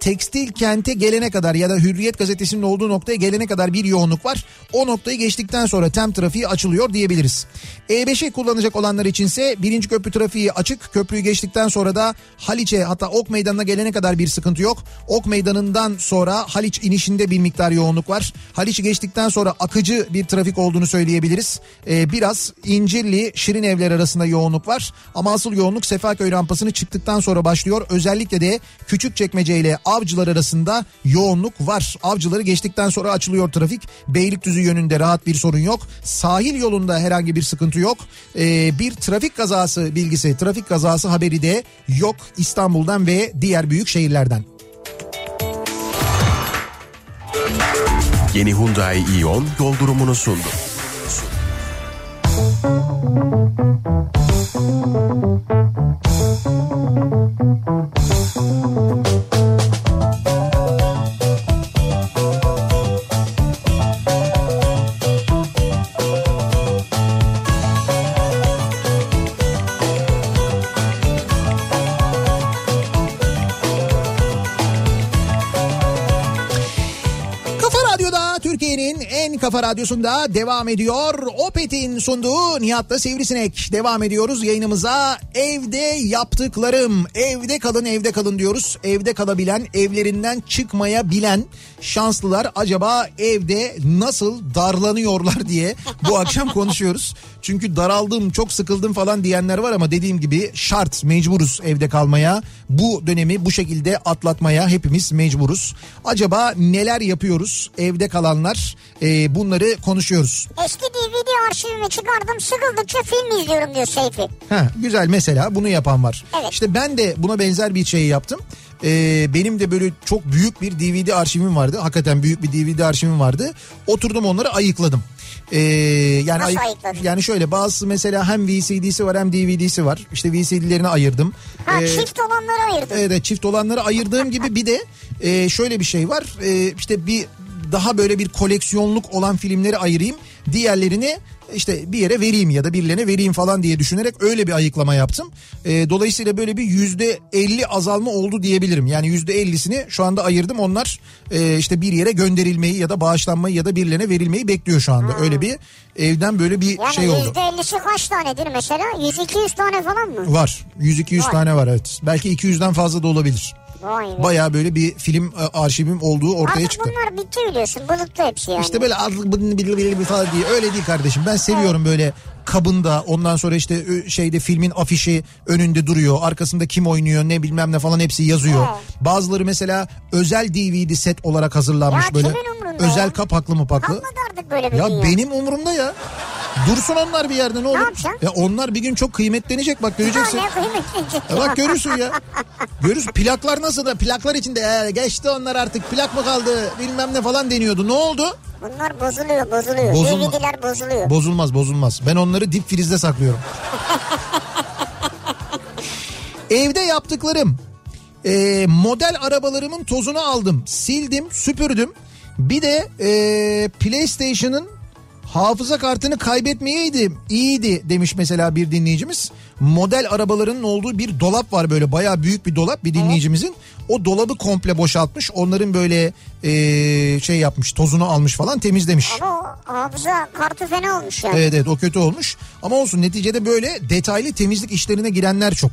tekstil kente gelene kadar ya da Hürriyet gazetesinin olduğu noktaya gelene kadar bir yoğunluk var. O noktayı geçtikten sonra tem trafiği açılıyor diyebiliriz. E5'i kullanacak olanlar içinse birinci köprü trafiği açık. Köprüyü geçtikten sonra da Haliç'e hatta Ok Meydanı'na gelene kadar bir sıkıntı yok. Ok Meydanı'ndan sonra Haliç inişinde bir miktar yoğunluk var. Haliç'i geçtikten sonra akıcı bir trafik olduğunu söyleyebiliriz. Ee, biraz İncirli Şirin Evler arasında yoğunluk var. Ama asıl yoğunluk Sefaköy rampasını çıktıktan sonra başlıyor. Özellikle de Küçükçekmece ile Avcılar arasında yoğunluk var. Avcıları geçtikten sonra açılıyor trafik. Beylikdüzü yönünde rahat bir sorun yok. Sahil yolunda herhangi bir sıkıntı yok. Ee, bir trafik kazası bilgisi, trafik kazası haberi de yok İstanbul'dan ve diğer büyük şehirlerden. Yeni Hyundai Ion yol durumunu sundu. Thank you. Kafa radyosunda devam ediyor. Opet'in sunduğu Nihat'la Sivrisinek. Devam ediyoruz yayınımıza. Evde yaptıklarım. Evde kalın evde kalın diyoruz. Evde kalabilen, evlerinden çıkmayabilen şanslılar acaba evde nasıl darlanıyorlar [LAUGHS] diye bu akşam konuşuyoruz. Çünkü daraldım, çok sıkıldım falan diyenler var ama dediğim gibi şart, mecburuz evde kalmaya. Bu dönemi bu şekilde atlatmaya hepimiz mecburuz. Acaba neler yapıyoruz evde kalanlar? Ee, bunları konuşuyoruz. Eski DVD arşivimi çıkardım sıkıldıkça film izliyorum diyor Seyfi. Ha, güzel mesela bunu yapan var. Evet. İşte ben de buna benzer bir şey yaptım. Ee, benim de böyle çok büyük bir DVD arşivim vardı. Hakikaten büyük bir DVD arşivim vardı. Oturdum onları ayıkladım. Ee, yani Nasıl ayık- ayıkladın? yani şöyle bazı mesela hem VCD'si var hem DVD'si var. İşte VCD'lerini ayırdım. Ha Ee, çift olanları ayırdım. Evet çift olanları ayırdığım gibi bir de e, şöyle bir şey var. E, işte bir daha böyle bir koleksiyonluk olan filmleri ayırayım. Diğerlerini işte bir yere vereyim ya da birilerine vereyim falan diye düşünerek öyle bir ayıklama yaptım. E, dolayısıyla böyle bir yüzde elli azalma oldu diyebilirim. Yani yüzde ellisini şu anda ayırdım. Onlar e, işte bir yere gönderilmeyi ya da bağışlanmayı ya da birilerine verilmeyi bekliyor şu anda. Öyle bir evden böyle bir Yani şey oldu. yüzde ellisi kaç tanedir mesela? 100-200 tane falan mı? Var. 100-200 Var. tane var evet. Belki 200'den fazla da olabilir. Vay be. Baya böyle bir film e, arşivim olduğu ortaya Artık çıktı. bunlar bitti biliyorsun. Bulutlu hepsi yani. İşte böyle adlı bıdın falan diye öyle değil kardeşim. Ben seviyorum böyle kabında ondan sonra işte şeyde filmin afişi önünde duruyor. Arkasında kim oynuyor ne bilmem ne falan hepsi yazıyor. Evet. Bazıları mesela özel DVD set olarak hazırlanmış Ya böyle. Özel ya? kapaklı mı paklı. Kalmadı artık böyle bir Ya dünya. benim umurumda ya. Dursun onlar bir yerde ne olur. yapacaksın? Ya onlar bir gün çok kıymetlenecek bak göreceksin. Ne kıymetlenecek Ya bak görürsün ya. Görürsün plaklar nasıl da plaklar içinde "Ee, geçti onlar artık plak mı kaldı bilmem ne falan deniyordu. Ne oldu? Bunlar bozuluyor bozuluyor. Bozulma- DVD'ler bozuluyor. Bozulmaz bozulmaz. Ben onları dip frizde saklıyorum. [LAUGHS] Evde yaptıklarım. Ee, model arabalarımın tozunu aldım. Sildim süpürdüm. Bir de ee, PlayStation'ın hafıza kartını kaybetmeyeydim. iyiydi demiş mesela bir dinleyicimiz. Model arabalarının olduğu bir dolap var böyle bayağı büyük bir dolap bir dinleyicimizin. O dolabı komple boşaltmış. Onların böyle ee, şey yapmış tozunu almış falan temizlemiş. Ama o hafıza kartı fena olmuş yani. Evet evet o kötü olmuş. Ama olsun neticede böyle detaylı temizlik işlerine girenler çok.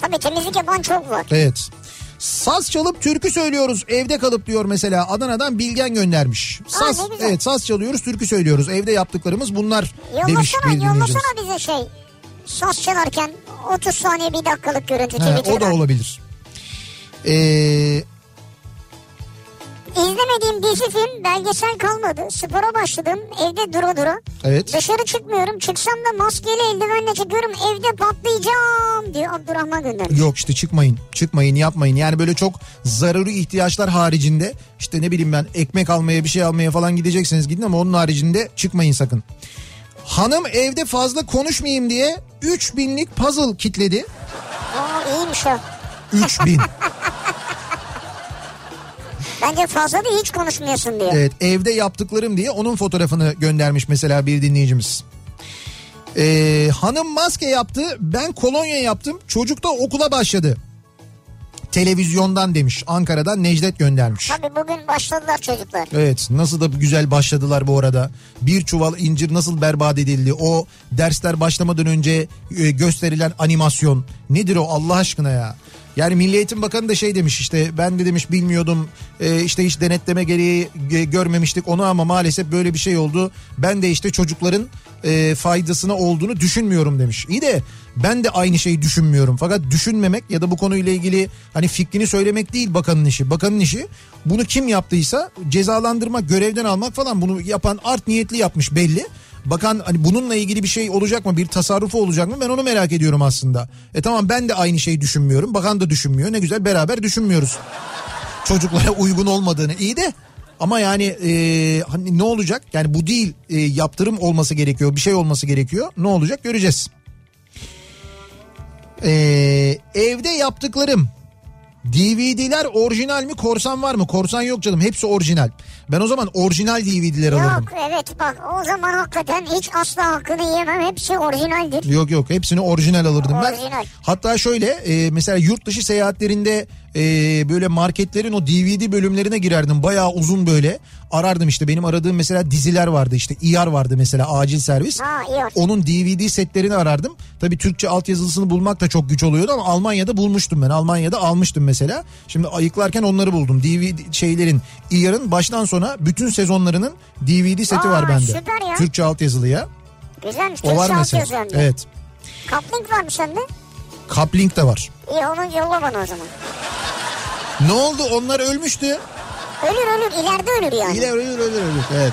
Tabii temizlik yapan çok var. Evet. Saz çalıp türkü söylüyoruz evde kalıp diyor mesela Adana'dan Bilgen göndermiş. Saz güzel. evet saz çalıyoruz türkü söylüyoruz evde yaptıklarımız bunlar demiş Yollasana, dinleyicimiz. yollasana bize şey. Saz çalarken 30 saniye bir dakikalık görüntü He, o da olabilir. Ee, İzlemediğim dizi film belgesel kalmadı. Spora başladım evde dura dura. evet. Dışarı çıkmıyorum. Çıksam da maskeli eldivenle çıkıyorum. Evde patlayacağım diyor Abdurrahman göndermiş. Yok işte çıkmayın çıkmayın yapmayın yani böyle çok zaruri ihtiyaçlar haricinde işte ne bileyim ben ekmek almaya bir şey almaya falan gidecekseniz gidin ama onun haricinde çıkmayın sakın. Hanım evde fazla konuşmayayım diye 3000'lik puzzle kitledi. Aa iyiymiş o. 3000. [LAUGHS] Bence fazla da hiç konuşmuyorsun diyor. evet evde yaptıklarım diye onun fotoğrafını göndermiş mesela bir dinleyicimiz. Ee, hanım maske yaptı ben kolonya yaptım çocuk da okula başladı. Televizyondan demiş Ankara'dan Necdet göndermiş. Tabii bugün başladılar çocuklar. Evet nasıl da güzel başladılar bu arada. Bir çuval incir nasıl berbat edildi. O dersler başlamadan önce e, gösterilen animasyon. Nedir o Allah aşkına ya? Yani Milli Eğitim Bakanı da şey demiş işte ben de demiş bilmiyordum e, işte hiç denetleme gereği e, görmemiştik onu ama maalesef böyle bir şey oldu. Ben de işte çocukların e, faydasına olduğunu düşünmüyorum demiş. İyi de ben de aynı şeyi düşünmüyorum. Fakat düşünmemek ya da bu konuyla ilgili hani fikrini söylemek değil bakanın işi. Bakanın işi bunu kim yaptıysa cezalandırmak, görevden almak falan bunu yapan art niyetli yapmış belli. Bakan hani bununla ilgili bir şey olacak mı? Bir tasarrufu olacak mı? Ben onu merak ediyorum aslında. E tamam ben de aynı şeyi düşünmüyorum. Bakan da düşünmüyor. Ne güzel beraber düşünmüyoruz. Çocuklara uygun olmadığını. iyi de ama yani e, hani ne olacak? Yani bu değil e, yaptırım olması gerekiyor. Bir şey olması gerekiyor. Ne olacak göreceğiz. E, evde yaptıklarım DVD'ler orijinal mi korsan var mı? Korsan yok canım hepsi orijinal. Ben o zaman orijinal DVD'ler alırdım. Yok evet bak o zaman hakikaten hiç asla hakkını yiyemem. Hepsi orijinaldir. Yok yok hepsini orijinal alırdım ben. Orijinal. Hatta şöyle e, mesela yurt dışı seyahatlerinde e, böyle marketlerin o DVD bölümlerine girerdim. Bayağı uzun böyle arardım işte benim aradığım mesela diziler vardı işte İYAR vardı mesela acil servis. Ha, İYAR. Onun DVD setlerini arardım. Tabii Türkçe altyazılısını bulmak da çok güç oluyordu ama Almanya'da bulmuştum ben. Almanya'da almıştım mesela. Şimdi ayıklarken onları buldum. DVD şeylerin İYAR'ın baştan sona bütün sezonlarının DVD seti Aa, var bende. süper ya. Türkçe altyazılı ya. Güzelmiş. O var mesela. altyazı. Evet. Kaplink var mı sende? Kaplink de var. İyi onu yolla bana o zaman. Ne oldu? Onlar ölmüştü. Ölür ölür ileride ölür yani. İler ölür ölür ölür. Evet.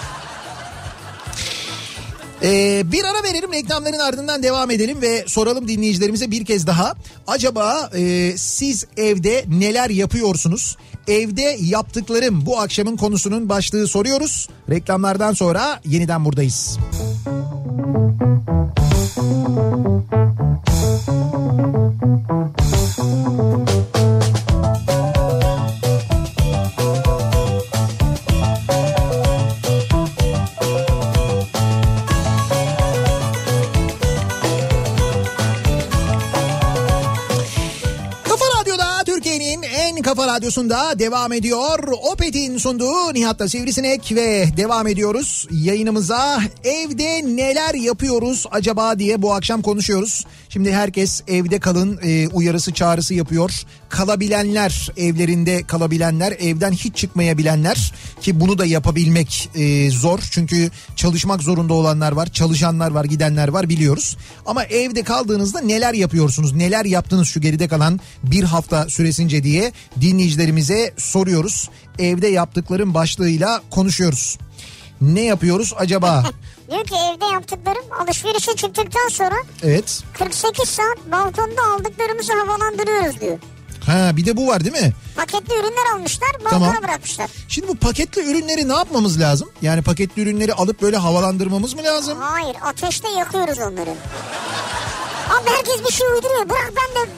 Ee, bir ara verelim reklamların ardından devam edelim ve soralım dinleyicilerimize bir kez daha. Acaba e, siz evde neler yapıyorsunuz? Evde yaptıklarım bu akşamın konusunun başlığı soruyoruz. Reklamlardan sonra yeniden buradayız. Kafa kafa radyosunda devam ediyor. Opet'in sunduğu Nihat'ta Sivrisinek ve devam ediyoruz. Yayınımıza evde neler yapıyoruz acaba diye bu akşam konuşuyoruz. Şimdi herkes evde kalın e, uyarısı çağrısı yapıyor. Kalabilenler evlerinde kalabilenler evden hiç çıkmayabilenler ki bunu da yapabilmek e, zor. Çünkü çalışmak zorunda olanlar var çalışanlar var gidenler var biliyoruz. Ama evde kaldığınızda neler yapıyorsunuz neler yaptınız şu geride kalan bir hafta süresince diye dinleyicilerimize soruyoruz. Evde yaptıkların başlığıyla konuşuyoruz. Ne yapıyoruz acaba? [LAUGHS] Diyor ki evde yaptıklarım alışverişe çıktıktan sonra Evet. 48 saat balkonda aldıklarımızı havalandırıyoruz diyor. Ha bir de bu var değil mi? Paketli ürünler almışlar balkona Tamam. bırakmışlar. Şimdi bu paketli ürünleri ne yapmamız lazım? Yani paketli ürünleri alıp böyle havalandırmamız mı lazım? Hayır ateşte yakıyoruz onları. Abi herkes bir şey uyduruyor. Bırak ben de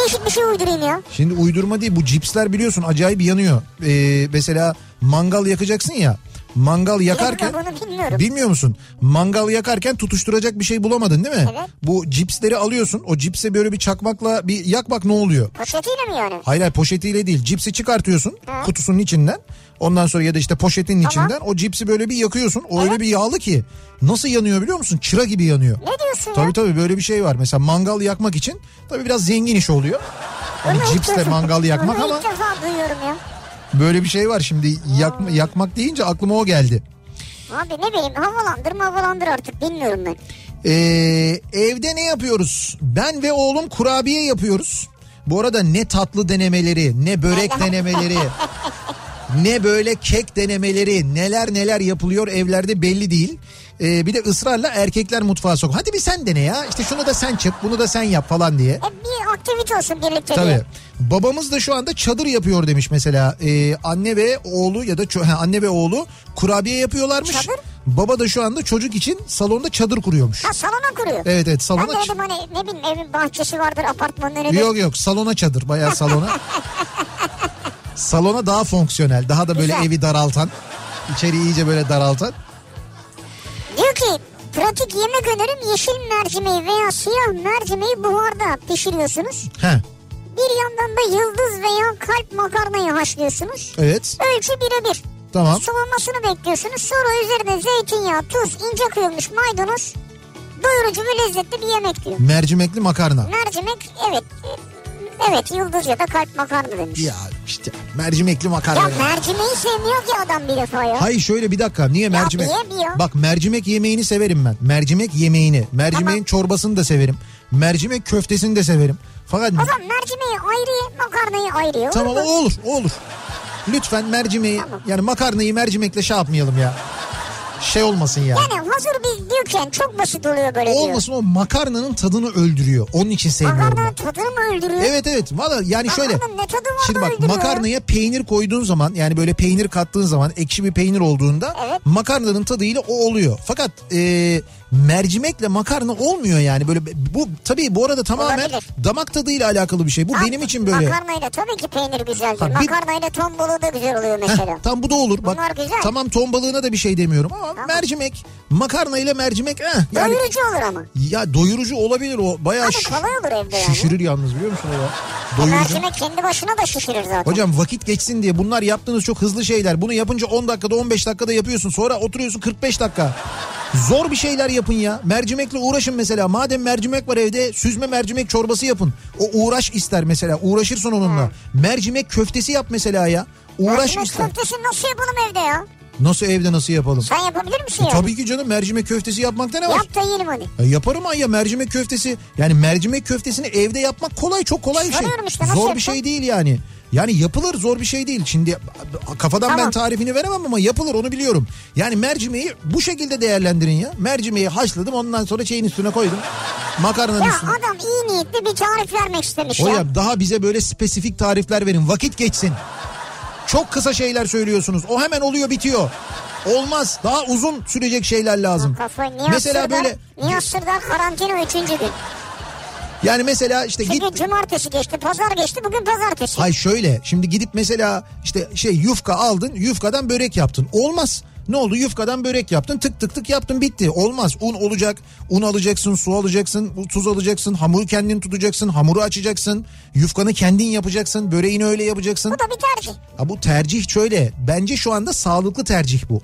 değişik bir şey uydurayım ya. Şimdi uydurma değil bu cipsler biliyorsun acayip yanıyor. Ee, mesela mangal yakacaksın ya. Mangal yakarken bunu bilmiyorum. bilmiyor musun? Mangal yakarken tutuşturacak bir şey bulamadın değil mi? Evet. Bu cipsleri alıyorsun. O cipse böyle bir çakmakla bir yak bak ne oluyor? Poşetiyle mi yani? Hayır hayır poşetiyle değil. Cipsi çıkartıyorsun Hı. kutusunun içinden. Ondan sonra ya da işte poşetin Tamam. içinden o cipsi böyle bir yakıyorsun. O öyle Evet. bir yağlı ki nasıl yanıyor biliyor musun? Çıra gibi yanıyor. Ne diyorsun ya? Tabii tabii böyle bir şey var. Mesela mangal yakmak için tabii biraz zengin iş oluyor. Hani cipsle defa- mangal yakmak bunu ama ilk defa duyuyorum ya. Böyle bir şey var şimdi yak, yakmak deyince aklıma o geldi. Abi ne bileyim havalandır havalandır artık bilmiyorum ben. Ee, evde ne yapıyoruz? Ben ve oğlum kurabiye yapıyoruz. Bu arada ne tatlı denemeleri, ne börek denemeleri, [LAUGHS] ne böyle kek denemeleri, neler neler yapılıyor evlerde belli değil. Ee, bir de ısrarla erkekler mutfağa sok. Hadi bir sen dene ya. İşte şunu da sen çık, bunu da sen yap falan diye. E, bir aktivite olsun birlikte Tabii. diye. Babamız da şu anda çadır yapıyor demiş mesela. Ee, anne ve oğlu ya da ço- ha, anne ve oğlu kurabiye yapıyorlarmış. Çadır? Baba da şu anda çocuk için salonda çadır kuruyormuş. Ha salona kuruyor. Evet evet Ben salona. de ç- dedim hani ne bileyim evin bahçesi vardır apartmanın önünde. Yok yok salona çadır bayağı salona. [LAUGHS] salona daha fonksiyonel daha da böyle Güzel. evi daraltan. içeriği iyice böyle daraltan. Diyor ki pratik yemek önerim yeşil mercimeği veya siyah mercimeği buharda pişiriyorsunuz. Heh, Bir yandan da yıldız veya kalp makarnayı haşlıyorsunuz. evet Ölçü birebir. tamam. Soğumasını bekliyorsunuz. Sonra üzerine zeytinyağı, tuz, ince kıyılmış maydanoz. Doyurucu ve lezzetli bir yemek diyor. Mercimekli makarna. Mercimek evet. Evet yıldız ya da kalp makarna demiş. Ya işte mercimekli makarna. Ya mercimeği sevmiyor ki adam bir defa ya. Hayır şöyle bir dakika niye mercimek? niye ya? Bak mercimek yemeğini severim ben. Mercimek yemeğini. Mercimeğin Tamam. çorbasını da severim. Mercimek köftesini de severim. Fakat O zaman mercimeği ayrı makarnayı ayrı tamam Olur o mu? olur olur. Lütfen mercimeği Tamam. yani makarnayı mercimekle şey yapmayalım ya. Şey olmasın yani. Yani hazır biz diyorken çok basit oluyor böyle diyor. Olmasın o makarnanın tadını öldürüyor. Onun için sevmiyorum Makarnanın tadını mı öldürüyor? Evet evet valla yani şöyle. Makarnanın ne tadı var Şimdi bak öldürüyor? makarnaya peynir koyduğun zaman yani böyle peynir kattığın zaman ekşi bir peynir olduğunda Evet. makarnanın tadıyla o oluyor. Fakat e, mercimekle makarna olmuyor yani böyle bu tabii bu arada tamamen Olabilir. damak tadıyla alakalı bir şey. Bu Ha, benim için böyle. Makarnayla tabii ki peynir güzeldir. Ha, bir- Makarnayla ton balığı da güzel oluyor Heh, mesela. tam bu da olur. Bak Bunlar güzel. tamam ton balığına da bir şey demiyorum ama mercimek makarna ile mercimek eh, yani Doyurucu olur ama. ya doyurucu olabilir o bayağı Abi şiş- kolay olur evde yani. şişirir yalnız biliyor musun o ya? Doyurucu. Mercimek kendi başına da şişirir zaten. Hocam vakit geçsin diye bunlar yaptığınız çok hızlı şeyler. Bunu yapınca 10 dakikada 15 dakikada yapıyorsun. Sonra oturuyorsun 45 dakika. Zor bir şeyler yapın ya. Mercimekle uğraşın mesela. Madem mercimek var evde süzme mercimek çorbası yapın. O uğraş ister mesela. Uğraşırsın onunla. Mercimek köftesi yap mesela ya. Uğraş Mercimek ister. köftesini nasıl yapalım evde ya? Nasıl evde nasıl yapalım? Sen yapabilir misin E, tabii ki canım mercimek köftesi yapmakta ne var? Yap da yiyelim hadi. E, yaparım ay ya mercimek köftesi. Yani mercimek köftesini evde yapmak kolay çok kolay bir şey. İşte, zor bir yapacağım? şey değil yani. Yani yapılır zor bir şey değil. Şimdi kafadan ben Tamam. tarifini veremem ama yapılır onu biliyorum. Yani mercimeği bu şekilde değerlendirin ya. Mercimeği haşladım ondan sonra şeyin üstüne koydum. Makarnanın Ya üstüne. adam iyi niyetli bir tarif vermek istemiş O ya. ya daha bize böyle spesifik tarifler verin. Vakit geçsin. Çok kısa şeyler söylüyorsunuz. O hemen oluyor bitiyor. Olmaz. Daha uzun sürecek şeyler lazım. Kafayı Mesela böyle Sırdar karantina üçüncü gün. Yani mesela işte git Çünkü cumartesi geçti, pazar geçti, bugün pazartesi. Hay şöyle şimdi gidip mesela işte şey yufka aldın yufkadan börek yaptın. Olmaz. Ne oldu yufkadan börek yaptın tık tık tık yaptın bitti. Olmaz un olacak un alacaksın su alacaksın tuz alacaksın hamuru kendin tutacaksın hamuru açacaksın. Yufkanı kendin yapacaksın böreğini öyle yapacaksın. Bu da bir tercih. Ha, bu tercih şöyle bence şu anda sağlıklı tercih bu.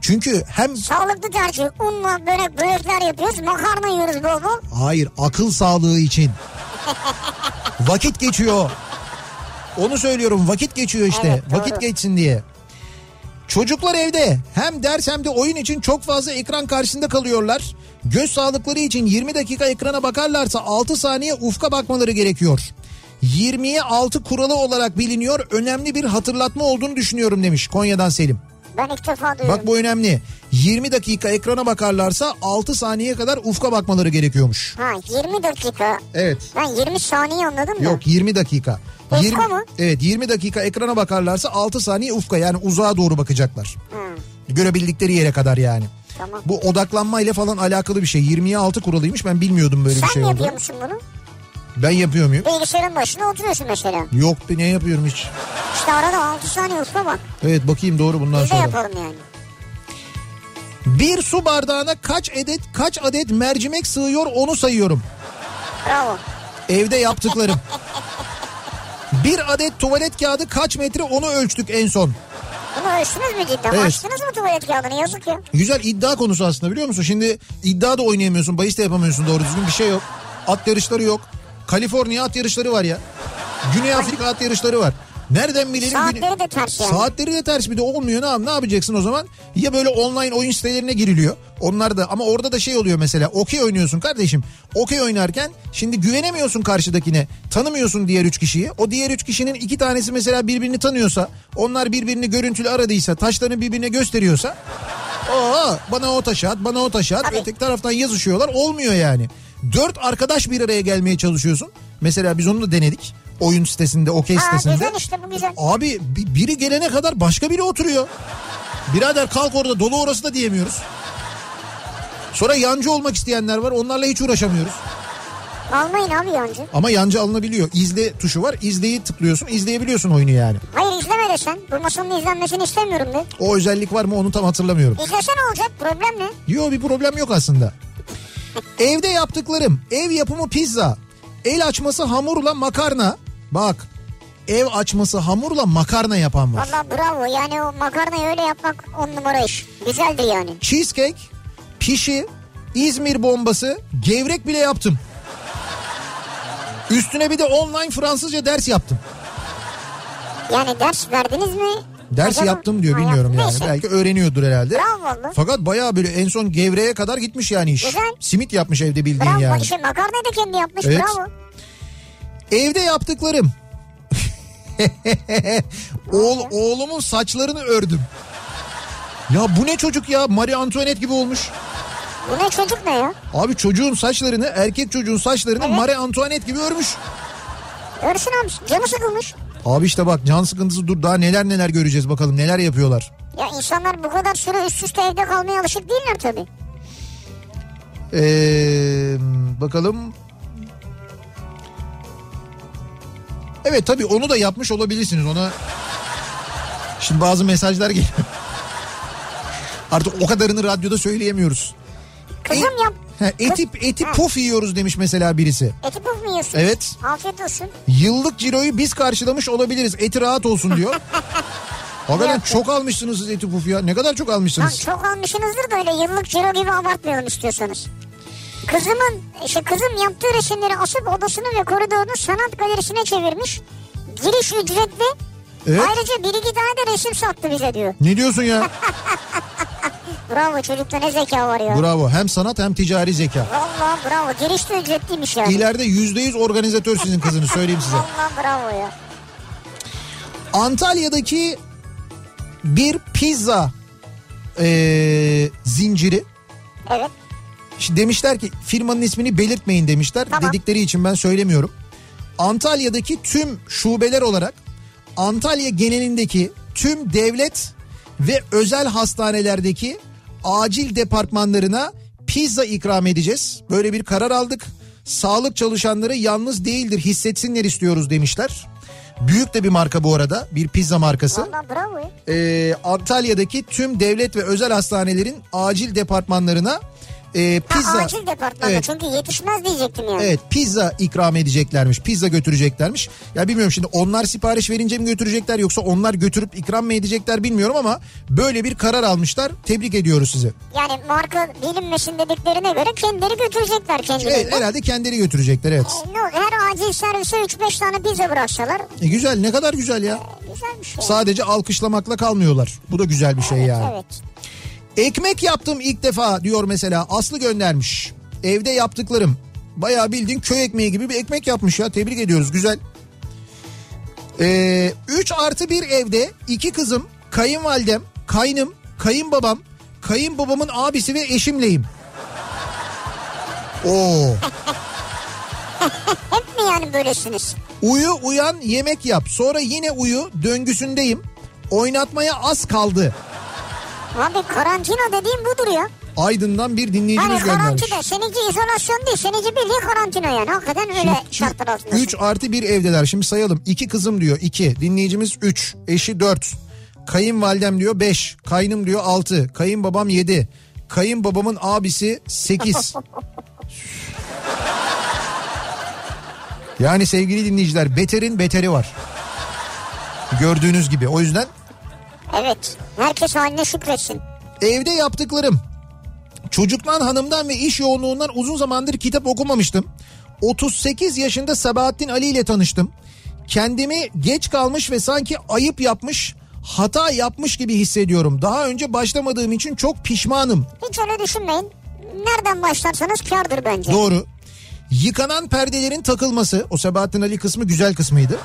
Çünkü hem Sağlıklı tercih. Unla börek, börekler yapıyoruz, makarna yiyoruz bol bol. Hayır akıl sağlığı için. vakit geçiyor. Onu söylüyorum vakit geçiyor işte. Evet, doğru. vakit geçsin diye. Çocuklar evde hem ders hem de oyun için çok fazla ekran karşısında kalıyorlar. Göz sağlıkları için 20 dakika ekrana bakarlarsa 6 saniye ufka bakmaları gerekiyor. 20'ye 6 kuralı olarak biliniyor. Önemli bir hatırlatma olduğunu düşünüyorum demiş Konya'dan Selim. Ben ilk defa duyuyorum. Bak bu önemli. 20 dakika ekrana bakarlarsa 6 saniye kadar ufka bakmaları gerekiyormuş. Ha 20 dakika. Evet. Ben 20 saniye anladım da. Yok 20 dakika. Ufka 20, mı? Evet 20 dakika ekrana bakarlarsa 6 saniye ufka yani uzağa doğru bakacaklar. Görebildikleri yere kadar yani. Tamam. Bu odaklanma ile falan alakalı bir şey. 20'ye 6 kuralıymış ben bilmiyordum böyle bir Sen şey yapıyor olduğunu. musun bunu? Ben yapıyor muyum? Bilgisayarın başına oturuyorsun mesela. Yok be ne yapıyorum hiç. İşte arada 6 saniye ufka bak. Evet bakayım doğru bundan Biz de sonra. yapalım yani. Bir su bardağına kaç adet kaç adet mercimek sığıyor onu sayıyorum. Bravo. Evde yaptıklarım. Bir adet tuvalet kağıdı kaç metre onu ölçtük en son. Bunu ölçtünüz mü cidden? Evet. Açtınız mı tuvalet kağıdını? Yazık ya. Güzel iddia konusu aslında biliyor musun? Şimdi iddia da oynayamıyorsun, bahis de yapamıyorsun doğru düzgün bir şey yok. At yarışları yok. Kaliforniya at yarışları var ya. Güney Afrika at yarışları var. Nereden bilelim? Saatleri de ters yani. Saatleri de ters bir de olmuyor ne, yap- ne yapacaksın o zaman? Ya böyle online oyun sitelerine giriliyor. Onlar da ama orada da şey oluyor mesela okey oynuyorsun kardeşim. Okey oynarken şimdi güvenemiyorsun karşıdakine. Tanımıyorsun diğer üç kişiyi. O diğer üç kişinin iki tanesi mesela birbirini tanıyorsa onlar birbirini görüntülü aradıysa taşlarını birbirine gösteriyorsa Aa, bana o taşı at bana o taşı at. Öteki taraftan yazışıyorlar olmuyor yani. Dört arkadaş bir araya gelmeye çalışıyorsun. Mesela biz onu da denedik. Oyun sitesinde, okey sitesinde. güzel işte bu güzel. Abi bi- biri gelene kadar başka biri oturuyor. Birader kalk orada dolu orası da diyemiyoruz. Sonra yancı olmak isteyenler var onlarla hiç uğraşamıyoruz. Almayın abi yancı. Ama yancı alınabiliyor. İzle tuşu var izleyi tıklıyorsun izleyebiliyorsun oyunu yani. Hayır izleme de sen. Bu masanın izlenmesini istemiyorum de. O özellik var mı onu tam hatırlamıyorum. İzlesen olacak problem ne? Yok bir problem yok aslında. Evde yaptıklarım ev yapımı pizza, el açması hamurla makarna. Bak ev açması hamurla makarna yapan var. Valla bravo yani o makarnayı öyle yapmak on numara iş. Güzeldir yani. Cheesecake, pişi, İzmir bombası, gevrek bile yaptım. Üstüne bir de online Fransızca ders yaptım. Yani ders verdiniz mi? Ders yaptım diyor bilmiyorum yani. Neyse. Belki öğreniyordur herhalde. Bravo valla. Fakat bayağı böyle en son gevreğe kadar gitmiş yani iş. Güzel. Simit yapmış evde bildiğin Bravo. yani. İşte makarnayı da kendi yapmış. Evet. Bravo. Evde yaptıklarım. [LAUGHS] Oğul, oğlumun saçlarını ördüm. Ya bu ne çocuk ya Marie Antoinette gibi olmuş. Bu ne çocuk ne ya? Abi çocuğun saçlarını erkek çocuğun saçlarını Evet. Marie Antoinette gibi örmüş. Görsün abi canı sıkılmış. Abi işte bak can sıkıntısı dur daha neler neler göreceğiz bakalım neler yapıyorlar. Ya insanlar bu kadar süre üst üste evde kalmaya alışık değiller tabii. Ee, bakalım. Evet tabii onu da yapmış olabilirsiniz ona. Şimdi bazı mesajlar geliyor. Artık o kadarını radyoda söyleyemiyoruz. Kızım E- yap. He, eti, eti Ha. puf yiyoruz demiş mesela birisi. Eti puf mu yiyorsun? Evet. Afiyet olsun. Yıllık ciroyu biz karşılamış olabiliriz. Eti rahat olsun diyor. [LAUGHS] Hakikaten çok almışsınız siz eti puf ya. Ne kadar çok Lan almışsınız. çok almışsınızdır da öyle yıllık ciro gibi abartmayalım istiyorsanız. Kızımın, işte kızım yaptığı resimleri asıp odasını ve koridorunu sanat galerisine çevirmiş. Giriş ücretli. Evet. Ayrıca bir iki tane de resim sattı bize diyor. Ne diyorsun ya? [LAUGHS] Bravo çocukta ne zeka var ya. Bravo. Hem sanat hem ticari zeka. Vallahi bravo. Giriş de ücretliymiş yani. İleride yüzde yüz organizatör sizin kızınız söyleyeyim size. [LAUGHS] Vallahi bravo ya. Antalya'daki bir pizza eee, zinciri. Evet. Şimdi demişler ki firmanın ismini belirtmeyin demişler. Tamam. Dedikleri için ben söylemiyorum. Antalya'daki tüm şubeler olarak Antalya genelindeki tüm devlet ve özel hastanelerdeki acil departmanlarına pizza ikram edeceğiz. Böyle bir karar aldık. Sağlık çalışanları yalnız değildir hissetsinler istiyoruz demişler. Büyük de bir marka bu arada bir pizza markası. Vallahi bravo. Ee, Antalya'daki tüm devlet ve özel hastanelerin acil departmanlarına e, Ha, pizza acil departmanda Evet. çünkü yetişmez diyecektim yani. Evet pizza ikram edeceklermiş. Pizza götüreceklermiş. Ya bilmiyorum şimdi onlar sipariş verince mi götürecekler yoksa onlar götürüp ikram mı edecekler bilmiyorum ama böyle bir karar almışlar. Tebrik ediyoruz sizi. Yani marka bilinmesin dediklerine göre kendileri götürecekler Evet, kendileri. herhalde kendileri götürecekler evet. Ne olur her acil servise 3-5 tane pizza bıraksalar E, güzel ne kadar güzel ya. güzelmiş ya. Sadece alkışlamakla kalmıyorlar. Bu da güzel bir şey yani. Evet. Ekmek yaptım ilk defa diyor mesela Aslı göndermiş. Evde yaptıklarım. Bayağı bildiğin köy ekmeği gibi bir ekmek yapmış ya tebrik ediyoruz güzel. 3 artı bir evde iki kızım, kayınvalidem, kaynım, kayınbabam, kayınbabamın abisi ve eşimleyim. Oo. [LAUGHS] Hep mi yani böylesiniz? Uyu uyan yemek yap sonra yine uyu döngüsündeyim. Oynatmaya az kaldı. Abi karantina dediğim budur ya. Aydın'dan bir dinleyicimiz Hani göndermiş. karantina seninki izolasyon değil seninki bildiğin karantina yani. Hakikaten öyle şartlar altında. 3 artı bir evdeler. Şimdi sayalım. 2 kızım diyor 2. Dinleyicimiz 3. Eşi 4. Kayınvalidem diyor 5. Kaynım diyor 6. Kayınbabam 7. Kayınbabamın abisi 8. [LAUGHS] yani sevgili dinleyiciler beterin beteri var. Gördüğünüz gibi. O yüzden Evet. Herkes haline şükretsin. Evde yaptıklarım. Çocuktan hanımdan ve iş yoğunluğundan uzun zamandır kitap okumamıştım. 38 yaşında Sabahattin Ali ile tanıştım. Kendimi geç kalmış ve sanki ayıp yapmış, hata yapmış gibi hissediyorum. Daha önce başlamadığım için çok pişmanım. Hiç öyle düşünmeyin. Nereden başlarsanız kardır bence. Doğru. Yıkanan perdelerin takılması, o Sabahattin Ali kısmı güzel kısmıydı.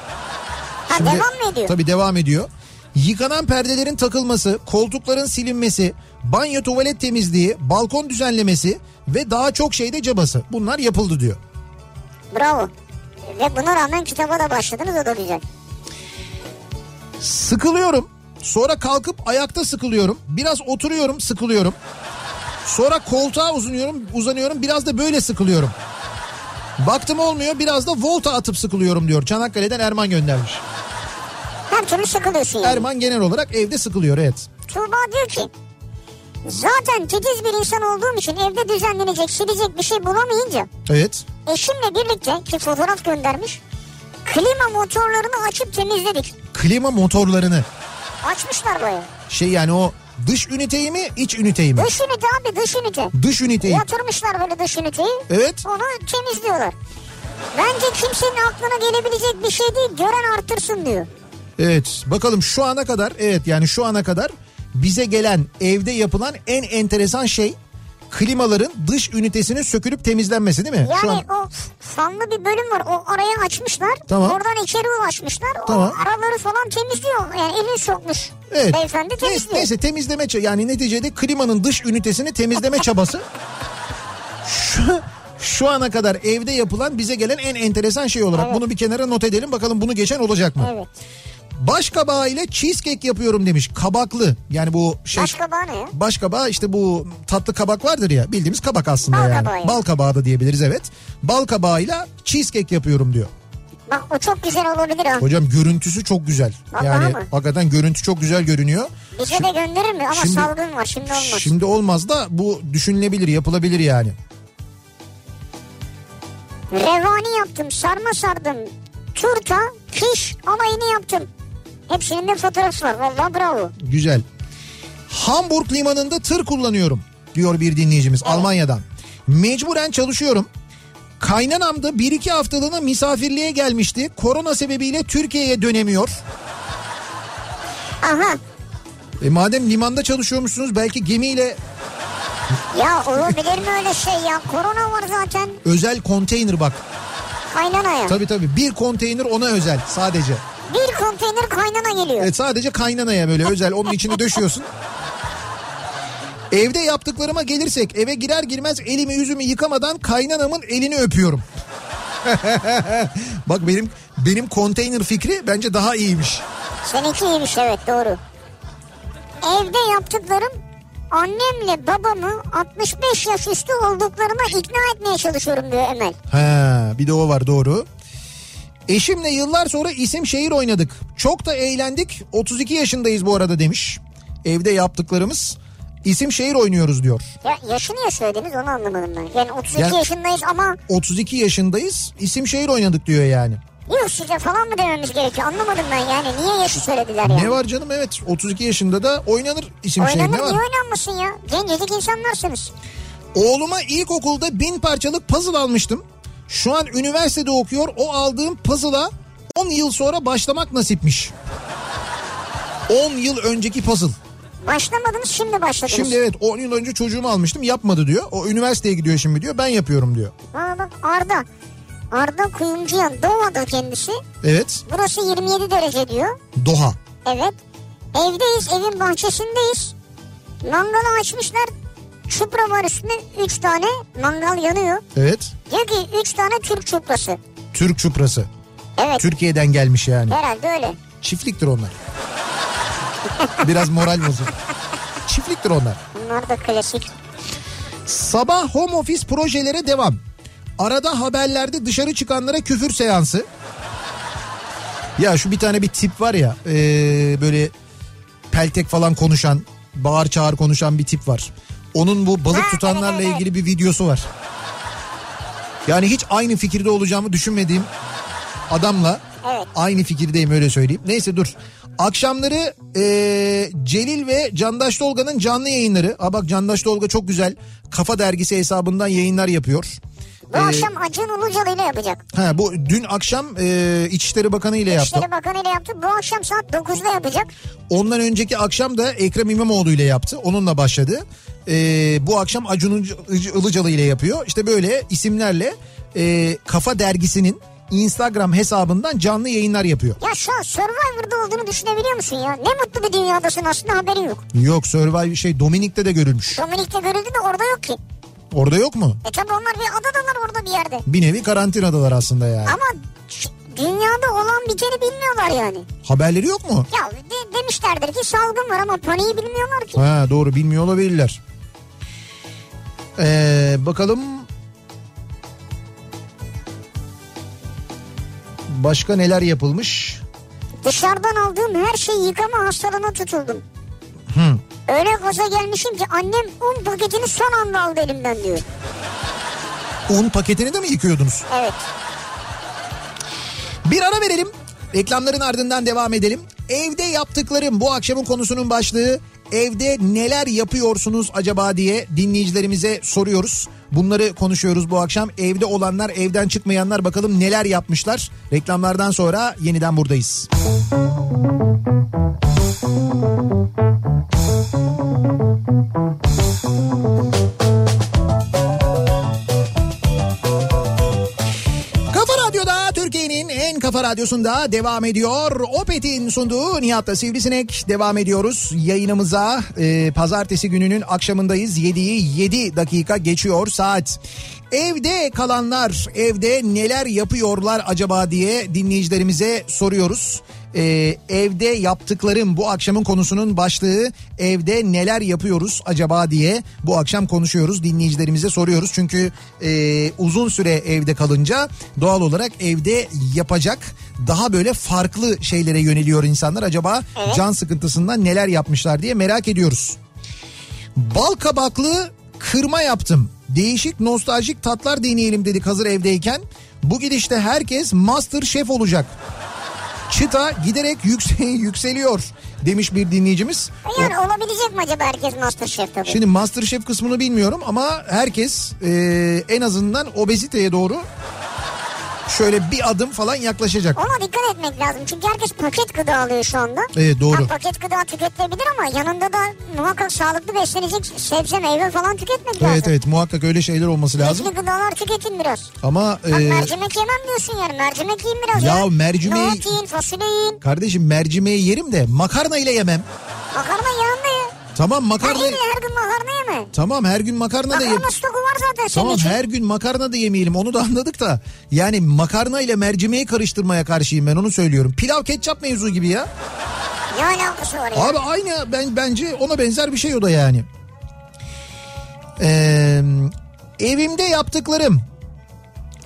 ha, Şimdi- devam mı ediyor? Tabii devam ediyor. Yıkanan perdelerin takılması, koltukların silinmesi, banyo tuvalet temizliği, balkon düzenlemesi ve daha çok şeyde cabası. Bunlar yapıldı diyor. Bravo. Ve buna rağmen kitaba da başladınız o da güzel. Sıkılıyorum. Sonra kalkıp ayakta sıkılıyorum. Biraz oturuyorum, sıkılıyorum. Sonra koltuğa uzanıyorum, uzanıyorum. Biraz da böyle sıkılıyorum. Baktım olmuyor. Biraz da volta atıp sıkılıyorum diyor. Çanakkale'den Erman göndermiş. Her türlü sıkılıyorsun yani. Erman genel olarak evde sıkılıyor evet. Tuğba diyor ki zaten titiz bir insan olduğum için evde düzenlenecek silecek bir şey bulamayınca Evet. eşimle birlikte ki fotoğraf göndermiş klima motorlarını açıp temizledik. Klima motorlarını Açmışlar bayağı. şey yani o dış üniteyi mi iç üniteyi mi? Dış ünite abi dış ünite. Dış üniteyi. Yatırmışlar böyle dış üniteyi. Evet. Onu temizliyorlar. Bence kimsenin aklına gelebilecek bir şey değil. Gören artırsın diyor. Evet bakalım şu ana kadar evet yani şu ana kadar bize gelen evde yapılan en enteresan şey klimaların dış ünitesinin sökülüp temizlenmesi değil mi? Yani şu an o fanlı bir bölüm var. O araya açmışlar. Tamam. Oradan içeri ulaşmışlar. Tamam. O araları falan temizliyor. Yani elini sokmuş. Evet. Beyefendi Neyse, temizliyor. neyse temizleme ça- yani neticede klimanın dış ünitesini temizleme çabası. Şu, şu ana kadar evde yapılan bize gelen en enteresan şey olarak Evet. bunu bir kenara not edelim bakalım bunu geçen olacak mı? Evet. Baş kabağı ile cheesecake yapıyorum demiş. Kabaklı. Yani bu şey Baş kabağı ne ya? baş kabağı işte bu tatlı kabak vardır ya bildiğimiz kabak aslında Bal yani. kabağı. Bal kabağı da diyebiliriz evet. Bal kabağıyla cheesecake yapıyorum diyor. Bak o çok güzel olabilir ha. Hocam görüntüsü çok güzel. Vallahi yani mi? hakikaten görüntü çok güzel görünüyor. Bize de gönderir mi? Ama Şimdi- salgın var şimdi olmaz. Şimdi olmaz da bu düşünülebilir, yapılabilir yani. Revani yaptım, sarma sardım. Turta, kiş alayını yaptım. Hepsinin de fotoğrafı var. Vallahi bravo. Güzel. Hamburg limanında tır kullanıyorum diyor bir dinleyicimiz Almanya'dan. Mecburen çalışıyorum. Kaynanam da bir iki haftalığına misafirliğe gelmişti. Korona sebebiyle Türkiye'ye dönemiyor. Aha. E madem limanda çalışıyormuşsunuz belki gemiyle Ya olabilir mi öyle şey ya? Korona var zaten. özel konteyner bak. Kaynanaya. Tabii tabii bir konteyner ona özel sadece. Bir konteyner kaynana geliyor. Evet sadece kaynanaya böyle özel onun içini döşüyorsun. Evde yaptıklarıma gelirsek eve girer girmez elimi yüzümü yıkamadan kaynanamın elini öpüyorum. [LAUGHS] Bak benim benim konteyner fikri bence daha iyiymiş. Seninki iyiymiş evet doğru. Evde yaptıklarım annemle babamı 65 yaş üstü olduklarına ikna etmeye çalışıyorum diyor Emel. Ha, bir de o var doğru. Eşimle yıllar sonra isim şehir oynadık. Çok da eğlendik. 32 yaşındayız bu arada demiş. Evde yaptıklarımız isim şehir oynuyoruz diyor. Ya yaşını ya söylediniz onu anlamadım ben. Yani 32 Yani- yaşındayız ama 32 yaşındayız. isim şehir oynadık diyor yani. yıl size falan mı dememiz gerekiyor anlamadım ben yani. Niye yaşı söylediler yani? Ne var canım evet 32 yaşında da oynanır isim şehir Oynanır ne var? niye oynanmasın ya? Gencecik insanlarsınız. Oğluma ilkokulda bin parçalık puzzle almıştım. Şu an üniversitede okuyor. O aldığım puzzle'a 10 yıl sonra başlamak nasipmiş. 10 yıl önceki puzzle. Başlamadınız şimdi başladınız. Şimdi evet 10 yıl önce çocuğumu almıştım yapmadı diyor. O üniversiteye gidiyor şimdi diyor ben yapıyorum diyor. Aa bak Arda. Arda Kuyumcuyan Doğa'da kendisi. Evet Burası 27 derece diyor. Doha. Evet. Evdeyiz, evin bahçesindeyiz. Mangalı açmışlar. Çupra var üstünde 3 tane mangal yanıyor. Evet Diyor ki 3 tane Türk çuprası. Türk çuprası. Evet. Türkiye'den gelmiş yani. Herhalde öyle. Çiftliktir onlar. Biraz moral bozuk. Çiftliktir onlar. Bunlar da klasik. Sabah home office projelere devam. Arada haberlerde dışarı çıkanlara küfür seansı. Ya şu bir tane bir tip var ya ee, böyle peltek falan konuşan bağır çağır konuşan bir tip var. Onun bu balık Ha, tutanlarla ilgili bir videosu var. Yani hiç aynı fikirde olacağımı düşünmediğim adamla Evet. aynı fikirdeyim öyle söyleyeyim. Neyse dur. Akşamları ee, Celil ve Candaş Tolga'nın canlı yayınları. Aa bak Candaş Tolga çok güzel Kafa Dergisi hesabından yayınlar yapıyor. Bu Ee, akşam Acun Ilıcalı ile yapacak. Ha bu dün akşam e, İçişleri Bakanı ile yaptı. İçişleri Bakanı ile yaptı. Bu akşam saat 9'da yapacak. Ondan önceki akşam da Ekrem İmamoğlu ile yaptı. Onunla başladı. E, bu akşam Acun Ilıc- Ilıcalı ile yapıyor. İşte böyle isimlerle e, Kafa Dergisi'nin Instagram hesabından canlı yayınlar yapıyor. Ya şu an Survivor'da olduğunu düşünebiliyor musun ya? Ne mutlu bir dünyadasın aslında haberin yok. Yok Survivor şey Dominik'te de görülmüş. Dominik'te görüldü de orada yok ki. Orada yok mu? E tabi onlar bir adadalar orada bir yerde. Bir nevi karantinadalar aslında yani. Ama dünyada olan biteni bilmiyorlar yani. Haberleri yok mu? Ya de- demişlerdir ki salgın var ama paniği bilmiyorlar ki. Ha doğru bilmiyor olabilirler. Ee, bakalım. Başka neler yapılmış? Dışarıdan aldığım her şeyi yıkama hastalığına tutuldum. Hı. Öyle gaza gelmişim ki annem un paketini son anda aldı elimden diyor. Un paketini de mi yıkıyordunuz? Evet. Bir ara verelim. Reklamların ardından devam edelim. Evde yaptıklarım bu akşamın konusunun başlığı. Evde neler yapıyorsunuz acaba diye dinleyicilerimize soruyoruz. Bunları konuşuyoruz bu akşam. Evde olanlar, evden çıkmayanlar bakalım neler yapmışlar. Reklamlardan sonra yeniden buradayız. En kafa Radyosu'nda devam ediyor. Opet'in sunduğu Nihat'ta Sivrisinek devam ediyoruz. Yayınımıza e, pazartesi gününün akşamındayız. 7'yi 7 dakika geçiyor saat. Evde kalanlar evde neler yapıyorlar acaba diye dinleyicilerimize soruyoruz. Ee, evde yaptıklarım bu akşamın konusunun başlığı evde neler yapıyoruz acaba diye bu akşam konuşuyoruz dinleyicilerimize soruyoruz çünkü e, uzun süre evde kalınca doğal olarak evde yapacak daha böyle farklı şeylere yöneliyor insanlar acaba Evet. can sıkıntısından neler yapmışlar diye merak ediyoruz. Bal kabaklı kırma yaptım. Değişik nostaljik tatlar deneyelim dedik hazır evdeyken. Bu gidişte herkes master şef olacak. Çıta giderek yükse- [LAUGHS] yükseliyor demiş bir dinleyicimiz. Yani olabilecek mi acaba herkes Masterchef tabii? Şimdi Masterchef kısmını bilmiyorum ama herkes e, en azından obeziteye doğru şöyle bir adım falan yaklaşacak. Ona dikkat etmek lazım. Çünkü herkes paket gıda alıyor şu anda. Evet, doğru. Ha, paket gıda tüketilebilir ama yanında da muhakkak sağlıklı beslenecek sebze meyve falan tüketmek lazım. Evet evet muhakkak öyle şeyler olması lazım. Etli gıdalar tüketin biraz. Ama Bak e, mercimek yemem diyorsun yani. Mercimek yiyin biraz Ya ya. mercimeği- Nohut yiyin, fasulye yiyin. kardeşim mercimeği yerim de makarna ile yemem. Makarna yanında ye. Tamam Her, makarna gün her gün. Tamam her gün makarna da yem. Makarna stoku var zaten Tamam için. her gün makarna da yemeyelim onu da anladık da. Yani makarna ile mercimeği karıştırmaya karşıyım ben onu söylüyorum. Pilav ketçap mevzu gibi ya. Ne alakası var ya? Abi aynı ben bence ona benzer bir şey o da yani. Ee, evimde yaptıklarım.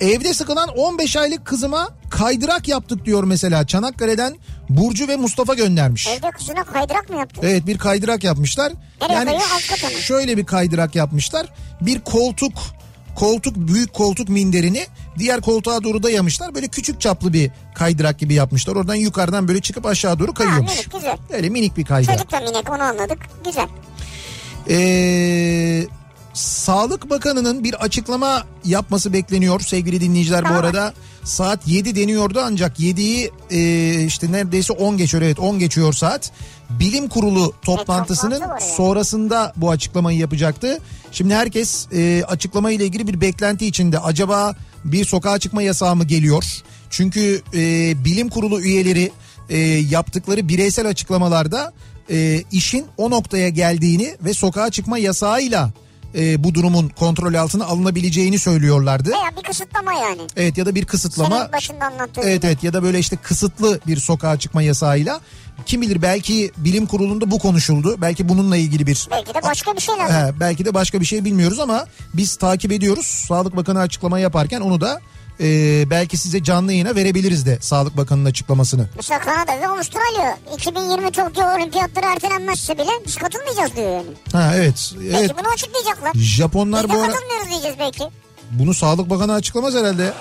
Evde sıkılan 15 aylık kızıma kaydırak yaptık diyor mesela. Çanakkale'den Burcu ve Mustafa göndermiş. Evde kızına kaydırak mı yaptın? Evet bir kaydırak yapmışlar. Nereye yani koyuyor? Şöyle bir kaydırak yapmışlar. Bir koltuk koltuk büyük koltuk minderini diğer koltuğa doğru dayamışlar. Böyle küçük çaplı bir kaydırak gibi yapmışlar. Oradan yukarıdan böyle çıkıp aşağı doğru Ha, kayıyormuş. minik güzel. Öyle minik bir kaydırak. Çocuk da minik onu anladık. Güzel. Ee, Sağlık Bakanı'nın bir açıklama yapması bekleniyor sevgili dinleyiciler bu arada. Saat 7 deniyordu ancak 7'yi e, işte neredeyse 10 geçiyor evet 10 geçiyor saat. Bilim kurulu toplantısının toplantı var yani. sonrasında bu açıklamayı yapacaktı. Şimdi herkes e, açıklama ile ilgili bir beklenti içinde. Acaba bir sokağa çıkma yasağı mı geliyor? Çünkü e, bilim kurulu üyeleri e, yaptıkları bireysel açıklamalarda e, işin o noktaya geldiğini ve sokağa çıkma yasağıyla e, bu durumun kontrol altına alınabileceğini söylüyorlardı. Veya bir kısıtlama yani. Evet ya da bir kısıtlama. Senin başında anlattığın Evet gibi. evet ya da böyle işte kısıtlı bir sokağa çıkma yasağıyla. Kim bilir belki bilim kurulunda bu konuşuldu. Belki bununla ilgili bir Belki de başka bir şey lazım. He, belki de başka bir şey bilmiyoruz ama biz takip ediyoruz. Sağlık Bakanı açıklama yaparken onu da e, belki size canlı yayına verebiliriz de Sağlık Bakanı'nın açıklamasını. Mesela Kanada ve Avustralya 2020 Tokyo olimpiyatları ertelenmezse bile biz katılmayacağız diyor yani. Ha evet. Belki Evet. bunu açıklayacaklar. Japonlar Biz bu ara katılmıyoruz diyeceğiz belki. bunu Sağlık Bakanı açıklamaz herhalde.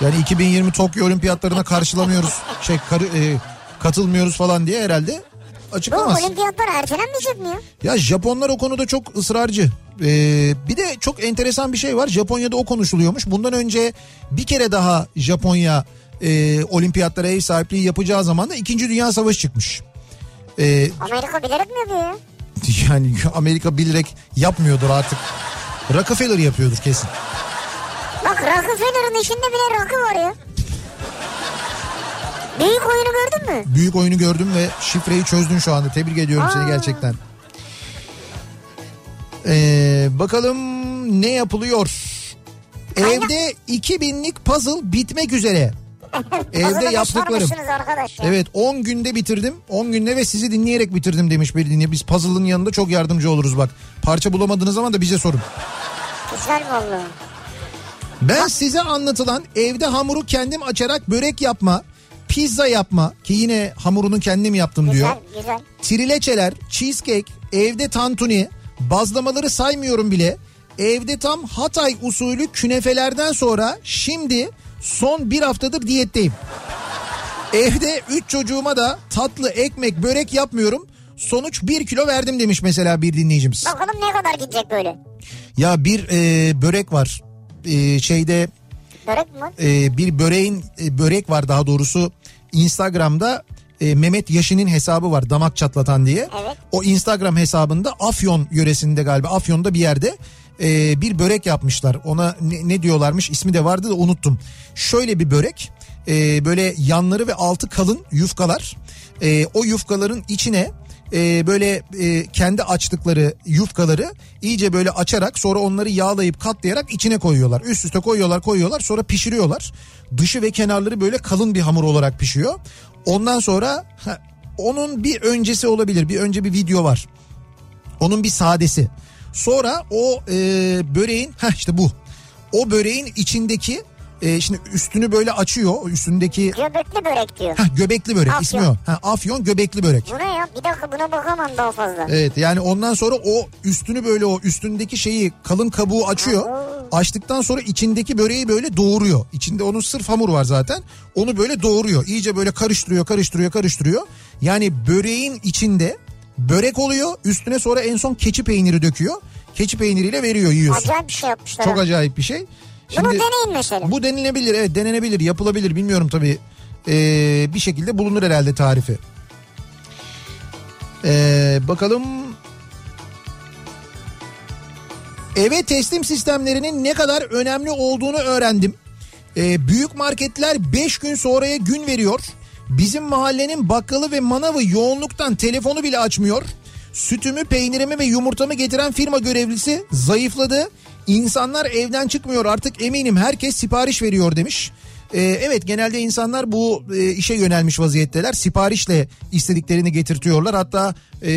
Yani 2020 Tokyo olimpiyatlarına karşılamıyoruz. Şey karı, e, katılmıyoruz falan diye herhalde Bu açıklamaz. olimpiyatlar ertelenmeyecek mi ya? Ya Japonlar o konuda çok ısrarcı. Ee, bir de çok enteresan bir şey var. Japonya'da o konuşuluyormuş. Bundan önce bir kere daha Japonya e, olimpiyatlara ev sahipliği yapacağı zaman da 2. Dünya Savaşı çıkmış. Ee, Amerika bilerek mi yapıyor ya? [LAUGHS] yani Amerika bilerek yapmıyordur artık. Rockefeller yapıyordur kesin. Bak Rockefeller'ın içinde bile rakı var ya. Büyük oyunu gördün mü? Büyük oyunu gördüm ve şifreyi çözdün şu anda. Tebrik ediyorum seni Aa. gerçekten. Ee, bakalım ne yapılıyor? Evde 2000'lik puzzle bitmek üzere. [LAUGHS] Evde yaptıklarım. ya. Evet 10 günde bitirdim. 10 günde ve sizi dinleyerek bitirdim demiş bir dinleyici. Biz puzzle'ın yanında çok yardımcı oluruz bak. Parça bulamadığınız zaman da bize sorun. Güzel vallahi. Ben size anlatılan evde hamuru kendim açarak börek yapma, pizza yapma ki yine hamurunu kendim yaptım diyor. Güzel güzel. Trileçeler, cheesecake, evde tantuni, bazlamaları saymıyorum bile. Evde tam Hatay usulü künefelerden sonra şimdi son bir haftadır diyetteyim. Evde üç çocuğuma da tatlı ekmek börek yapmıyorum. Sonuç bir kilo verdim demiş mesela bir dinleyicimiz. Bakalım ne kadar gidecek böyle. Ya bir e, börek var E, şeyde Börek mi e, bir böreğin e, börek var daha doğrusu Instagram'da e, Mehmet Yaşin'in hesabı var damak çatlatan diye. Evet. O Instagram hesabında Afyon yöresinde galiba Afyon'da bir yerde e, bir börek yapmışlar. Ona ne, ne diyorlarmış ismi de vardı da unuttum. Şöyle bir börek e, böyle yanları ve altı kalın yufkalar. E, o yufkaların içine e, böyle e, kendi açtıkları yufkaları iyice böyle açarak sonra onları yağlayıp katlayarak içine koyuyorlar. Üst üste koyuyorlar koyuyorlar sonra pişiriyorlar. Dışı ve kenarları böyle kalın bir hamur olarak pişiyor. Ondan sonra ha, onun bir öncesi olabilir bir önce bir video var. Onun bir sadesi. Sonra o e, böreğin ha işte bu. O böreğin içindeki e, şimdi üstünü böyle açıyor. Üstündeki Göbekli börek diyor. ha, göbekli börek Afyon. ismi o. Ha, afyon göbekli börek. Bu ne ya? Bir dakika buna bakamam daha fazla. Evet yani ondan sonra o üstünü böyle o üstündeki şeyi kalın kabuğu açıyor. Açtıktan sonra içindeki böreği böyle doğuruyor. İçinde onun sırf hamur var zaten. Onu böyle doğuruyor. İyice böyle karıştırıyor, karıştırıyor, karıştırıyor. Yani böreğin içinde börek oluyor. Üstüne sonra en son keçi peyniri döküyor. Keçi peyniriyle veriyor yiyorsun. Acayip bir şey yapmışlar. Çok acayip bir şey. Bunu deneyin mesela. Bu denilebilir evet denenebilir yapılabilir bilmiyorum tabii. Ee, bir şekilde bulunur herhalde tarifi. Ee, bakalım. Eve teslim sistemlerinin ne kadar önemli olduğunu öğrendim. Ee, büyük marketler 5 gün sonraya gün veriyor. Bizim mahallenin bakkalı ve manavı yoğunluktan telefonu bile açmıyor. Sütümü, peynirimi ve yumurtamı getiren firma görevlisi zayıfladı. İnsanlar evden çıkmıyor artık eminim herkes sipariş veriyor demiş. Ee, evet genelde insanlar bu e, işe yönelmiş vaziyetteler. Siparişle istediklerini getirtiyorlar. Hatta e,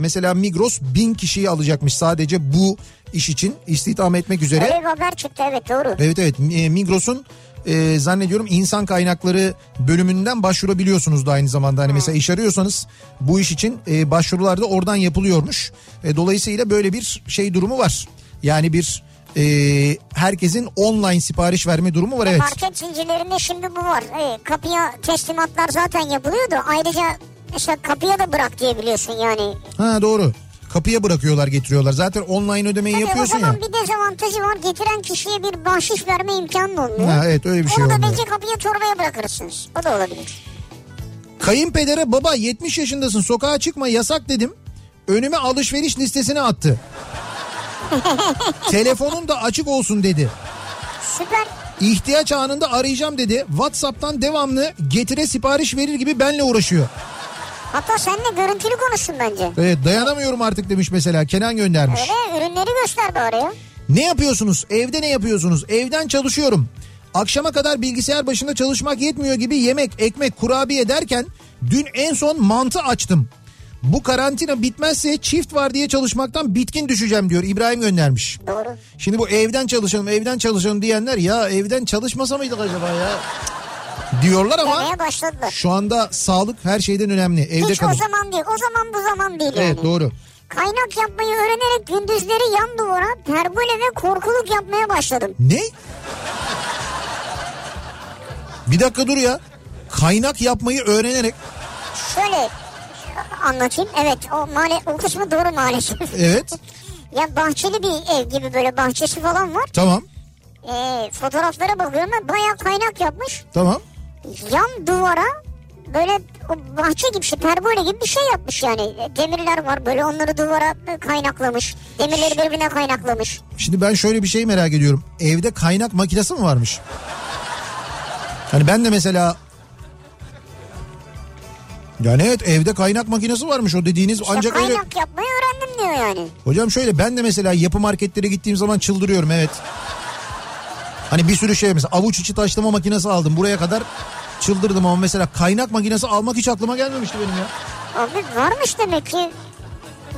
mesela Migros bin kişiyi alacakmış sadece bu iş için istihdam etmek üzere. Bir haber çıktı evet doğru. Evet evet e, Migros'un e, zannediyorum insan kaynakları bölümünden başvurabiliyorsunuz da aynı zamanda. Hani mesela iş arıyorsanız bu iş için e, başvurular da oradan yapılıyormuş. E, dolayısıyla böyle bir şey durumu var. Yani bir e, herkesin online sipariş verme durumu var evet. Market zincirlerinde şimdi bu var. Ee, kapıya teslimatlar zaten yapılıyordu. Ayrıca mesela kapıya da bırak diyebiliyorsun yani. Ha doğru. Kapıya bırakıyorlar getiriyorlar. Zaten online ödemeyi Tabii o yapıyorsun zaman ya. bir dezavantajı var. Getiren kişiye bir bahşiş verme imkanı olmuyor. Ha, evet öyle bir şey Onu da olmuyor. bence kapıya torbaya bırakırsınız. O da olabilir. Kayınpedere baba 70 yaşındasın sokağa çıkma yasak dedim. Önüme alışveriş listesini attı. Telefonun da açık olsun dedi. Süper. İhtiyaç anında arayacağım dedi. WhatsApp'tan devamlı getire sipariş verir gibi benle uğraşıyor. Hatta seninle görüntülü konuşsun bence. Evet dayanamıyorum artık demiş mesela Kenan göndermiş. Öyle ürünleri göster bari ya. Ne yapıyorsunuz? Evde ne yapıyorsunuz? Evden çalışıyorum. Akşama kadar bilgisayar başında çalışmak yetmiyor gibi yemek, ekmek, kurabiye derken dün en son mantı açtım. Bu karantina bitmezse çift var diye çalışmaktan bitkin düşeceğim diyor İbrahim göndermiş. Doğru. Şimdi bu evden çalışalım evden çalışalım diyenler ya evden çalışmasa mıydık acaba ya? Diyorlar ama şu anda sağlık her şeyden önemli. Evde Hiç kalın. o zaman değil. O zaman bu zaman değil yani. Evet doğru. Kaynak yapmayı öğrenerek gündüzleri yan duvara pergole ve korkuluk yapmaya başladım. Ne? Bir dakika dur ya. Kaynak yapmayı öğrenerek Şöyle anlatayım. Evet o, male, o kısmı doğru maalesef. [LAUGHS] evet [LAUGHS] ya bahçeli bir ev gibi böyle bahçesi falan var. tamam Ee, fotoğraflara bakıyorum ben bayağı kaynak yapmış. tamam. Yan duvara böyle o bahçe gibi şey pergole gibi bir şey yapmış yani. Demirler var böyle onları duvara kaynaklamış. Demirleri birbirine kaynaklamış. Şimdi ben şöyle bir şey merak ediyorum. Evde kaynak makinesi mi varmış? Hani ben de mesela yani evet evde kaynak makinesi varmış o dediğiniz İşte ancak öyle kaynak yapmayı öğrendim diyor yani. Hocam şöyle ben de mesela yapı marketlere gittiğim zaman çıldırıyorum evet. Hani bir sürü şey mesela avuç içi taşlama makinesi aldım buraya kadar çıldırdım ama mesela kaynak makinesi almak hiç aklıma gelmemişti benim ya. Abi varmış demek ki.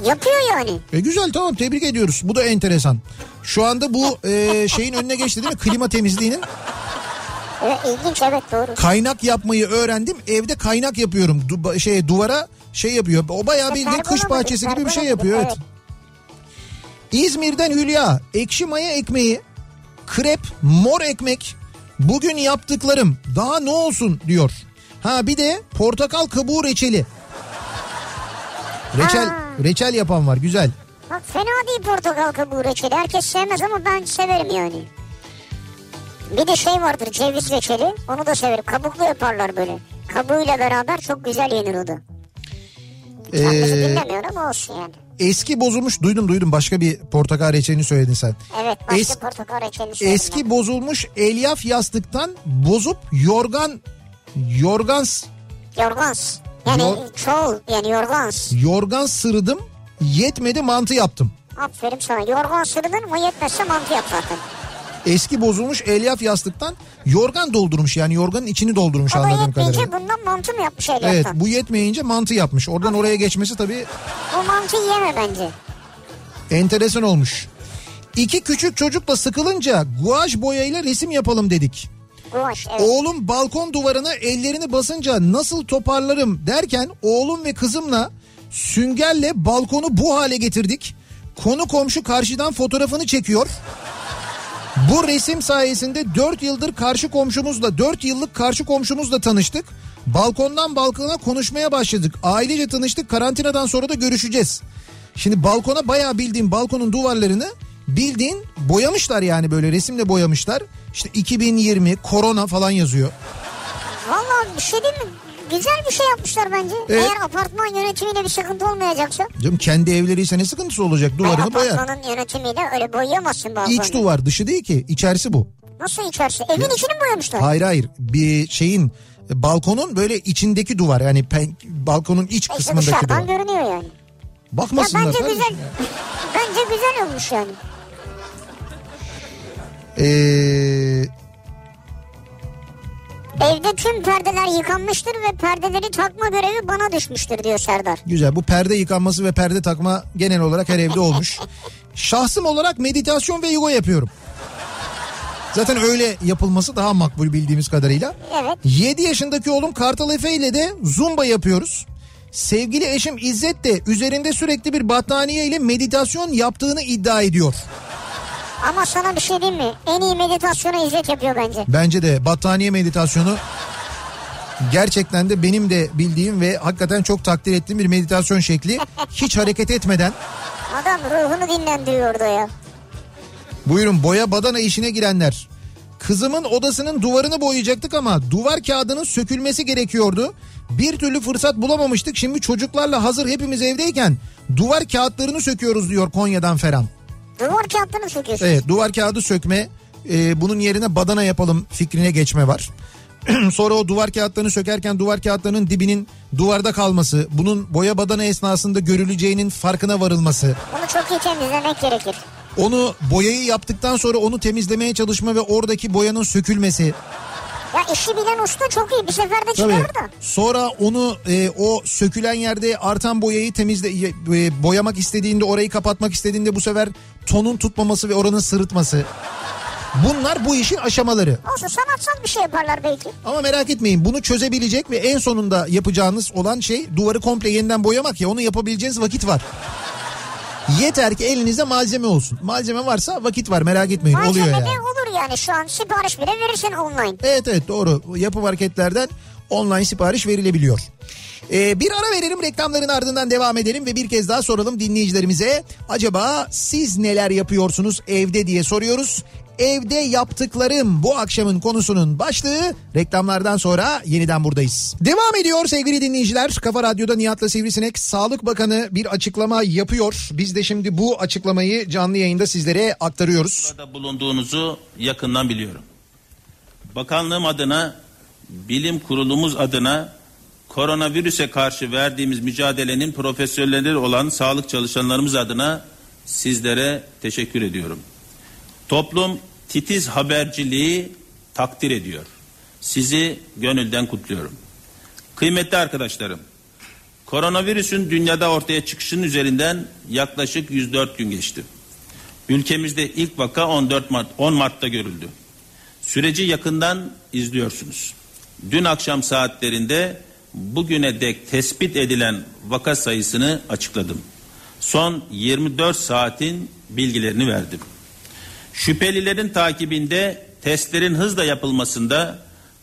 Yapıyor yani. E güzel tamam tebrik ediyoruz bu da enteresan. Şu anda bu e, şeyin önüne geçti değil mi klima temizliğinin İlginç evet doğru. kaynak yapmayı öğrendim evde kaynak yapıyorum Du- şey duvara şey yapıyor o bayağı İşte bildiğin kış pergola mıdır, bahçesi gibi bir şey yapıyor evet. İzmir'den Hülya ekşi maya ekmeği krep mor ekmek bugün yaptıklarım daha ne olsun diyor. Ha bir de portakal kabuğu reçeli. Reçel Ha. reçel yapan var güzel. Bak fena değil portakal kabuğu reçeli. Herkes sevmez ama ben severim yani. Bir de şey vardır ceviz reçeli. Onu da severim. Kabuklu yaparlar böyle. Kabuğuyla beraber çok güzel yenir o da. Kendisi Ee, dinlemiyor ama olsun yani. Eski bozulmuş duydum duydum başka bir portakal reçelini söyledin sen. Evet başka Es- portakal reçelini söyledim Eski bozulmuş elyaf yastıktan bozup yorgan yorgan ben. Yorgans. Yani Yor- çoğul yani yorgans. yorgan sırıdım yetmedi mantı yaptım. Aferin sana. Yorgan sırılır mı yetmezse mantı yap zaten. Eski bozulmuş elyaf yastıktan yorgan doldurmuş yani yorganın içini doldurmuş O anladığım yetmeyince kadarıyla. bundan mantı mı yapmış elyaftan? Evet bu yetmeyince mantı yapmış. Oradan oraya geçmesi tabii Bu mantıyı yeme bence. enteresan olmuş. İki küçük çocukla sıkılınca guaj boyayla resim yapalım dedik. Guaş evet. Oğlum balkon duvarına ellerini basınca nasıl toparlarım derken oğlum ve kızımla süngerle balkonu bu hale getirdik. Konu komşu karşıdan fotoğrafını çekiyor. Bu resim sayesinde 4 yıldır karşı komşumuzla 4 yıllık karşı komşumuzla tanıştık. Balkondan balkona konuşmaya başladık. Ailece tanıştık. Karantinadan sonra da görüşeceğiz. Şimdi balkona bayağı bildiğin balkonun duvarlarını bildiğin boyamışlar yani böyle resimle boyamışlar. İşte 2020 korona falan yazıyor. Valla bir şey değil mi? Güzel bir şey yapmışlar bence. Evet. Eğer apartman yönetimiyle bir sıkıntı olmayacaksa. Canım kendi evleriyse ne sıkıntısı olacak Hayır, duvarını boyar. apartmanın yönetimiyle öyle boyayamazsın balkonu. İç duvar dışı değil ki içerisi bu. Nasıl içerisi? Evin içini mi boyamışlar? Hayır hayır bir şeyin balkonun böyle içindeki duvar yani pen- balkonun iç İşte kısmındaki dışarıdan duvar. görünüyor yani. Ya Bakmasınlar bence kardeşim güzel. ya. bence güzel olmuş yani. Ee, Evde tüm perdeler yıkanmıştır ve perdeleri takma görevi bana düşmüştür diyor Serdar. güzel bu perde yıkanması ve perde takma genel olarak her evde olmuş. [LAUGHS] Şahsım olarak meditasyon ve yoga yapıyorum. Zaten öyle yapılması daha makbul bildiğimiz kadarıyla. Evet. 7 yaşındaki oğlum Kartal Efe ile de zumba yapıyoruz. Sevgili eşim İzzet de üzerinde sürekli bir battaniye ile meditasyon yaptığını iddia ediyor. Ama sana bir şey diyeyim mi? En iyi meditasyonu İzzet yapıyor bence. Bence de battaniye meditasyonu gerçekten de benim de bildiğim ve hakikaten çok takdir ettiğim bir meditasyon şekli. [LAUGHS] Hiç hareket etmeden Adam ruhunu dinlendiriyor orada ya. buyurun boya badana işine girenler. Kızımın odasının duvarını boyayacaktık ama duvar kağıdının sökülmesi gerekiyordu. Bir türlü fırsat bulamamıştık. Şimdi çocuklarla hazır hepimiz evdeyken duvar kağıtlarını söküyoruz diyor Konya'dan Ferhan. Duvar kağıtlarını söküyorsun. Evet duvar kağıdı sökme e, bunun yerine badana yapalım fikrine geçme var. [CLEARS THROAT] Sonra o duvar kağıtlarını sökerken duvar kağıtlarının dibinin duvarda kalması, bunun boya badana esnasında görüleceğinin farkına varılması, Bunu çok iyi temizlemek gerekir. onu boyayı yaptıktan sonra onu temizlemeye çalışma ve oradaki boyanın sökülmesi. Ya işi bilen usta çok iyi bir seferde Tabii. çıkarır da. Sonra onu e, o sökülen yerde artan boyayı temizle e, boyamak istediğinde orayı kapatmak istediğinde bu sefer tonun tutmaması ve oranın sırıtması. Bunlar bu işin aşamaları. Olsun sanatsal bir şey yaparlar belki. Ama merak etmeyin bunu çözebilecek ve en sonunda yapacağınız olan şey duvarı komple yeniden boyamak ya onu yapabileceğiniz vakit var. Yeter ki elinizde malzeme olsun. Malzeme varsa vakit var merak etmeyin oluyor Malzeme yani. de yani şu an sipariş bile verirsin online. Evet evet doğru yapı marketlerden online sipariş verilebiliyor. Ee, bir ara verelim reklamların ardından devam edelim ve bir kez daha soralım dinleyicilerimize. Acaba siz neler yapıyorsunuz evde diye soruyoruz. Evde yaptıklarım bu akşamın konusunun başlığı reklamlardan sonra yeniden buradayız. Devam ediyor sevgili dinleyiciler. Kafa Radyo'da Nihat'la Sivrisinek Sağlık Bakanı bir açıklama yapıyor. Biz de şimdi bu açıklamayı canlı yayında sizlere aktarıyoruz. Burada bulunduğunuzu yakından biliyorum. Bakanlığım adına, bilim kurulumuz adına koronavirüse karşı verdiğimiz mücadelenin profesyonelleri olan sağlık çalışanlarımız adına sizlere teşekkür ediyorum. Toplum titiz haberciliği takdir ediyor. Sizi gönülden kutluyorum. Kıymetli arkadaşlarım, koronavirüsün dünyada ortaya çıkışının üzerinden yaklaşık 104 gün geçti. Ülkemizde ilk vaka 14 Mart 10 Mart'ta görüldü. Süreci yakından izliyorsunuz. Dün akşam saatlerinde bugüne dek tespit edilen vaka sayısını açıkladım. Son 24 saatin bilgilerini verdim. Şüphelilerin takibinde testlerin hızla yapılmasında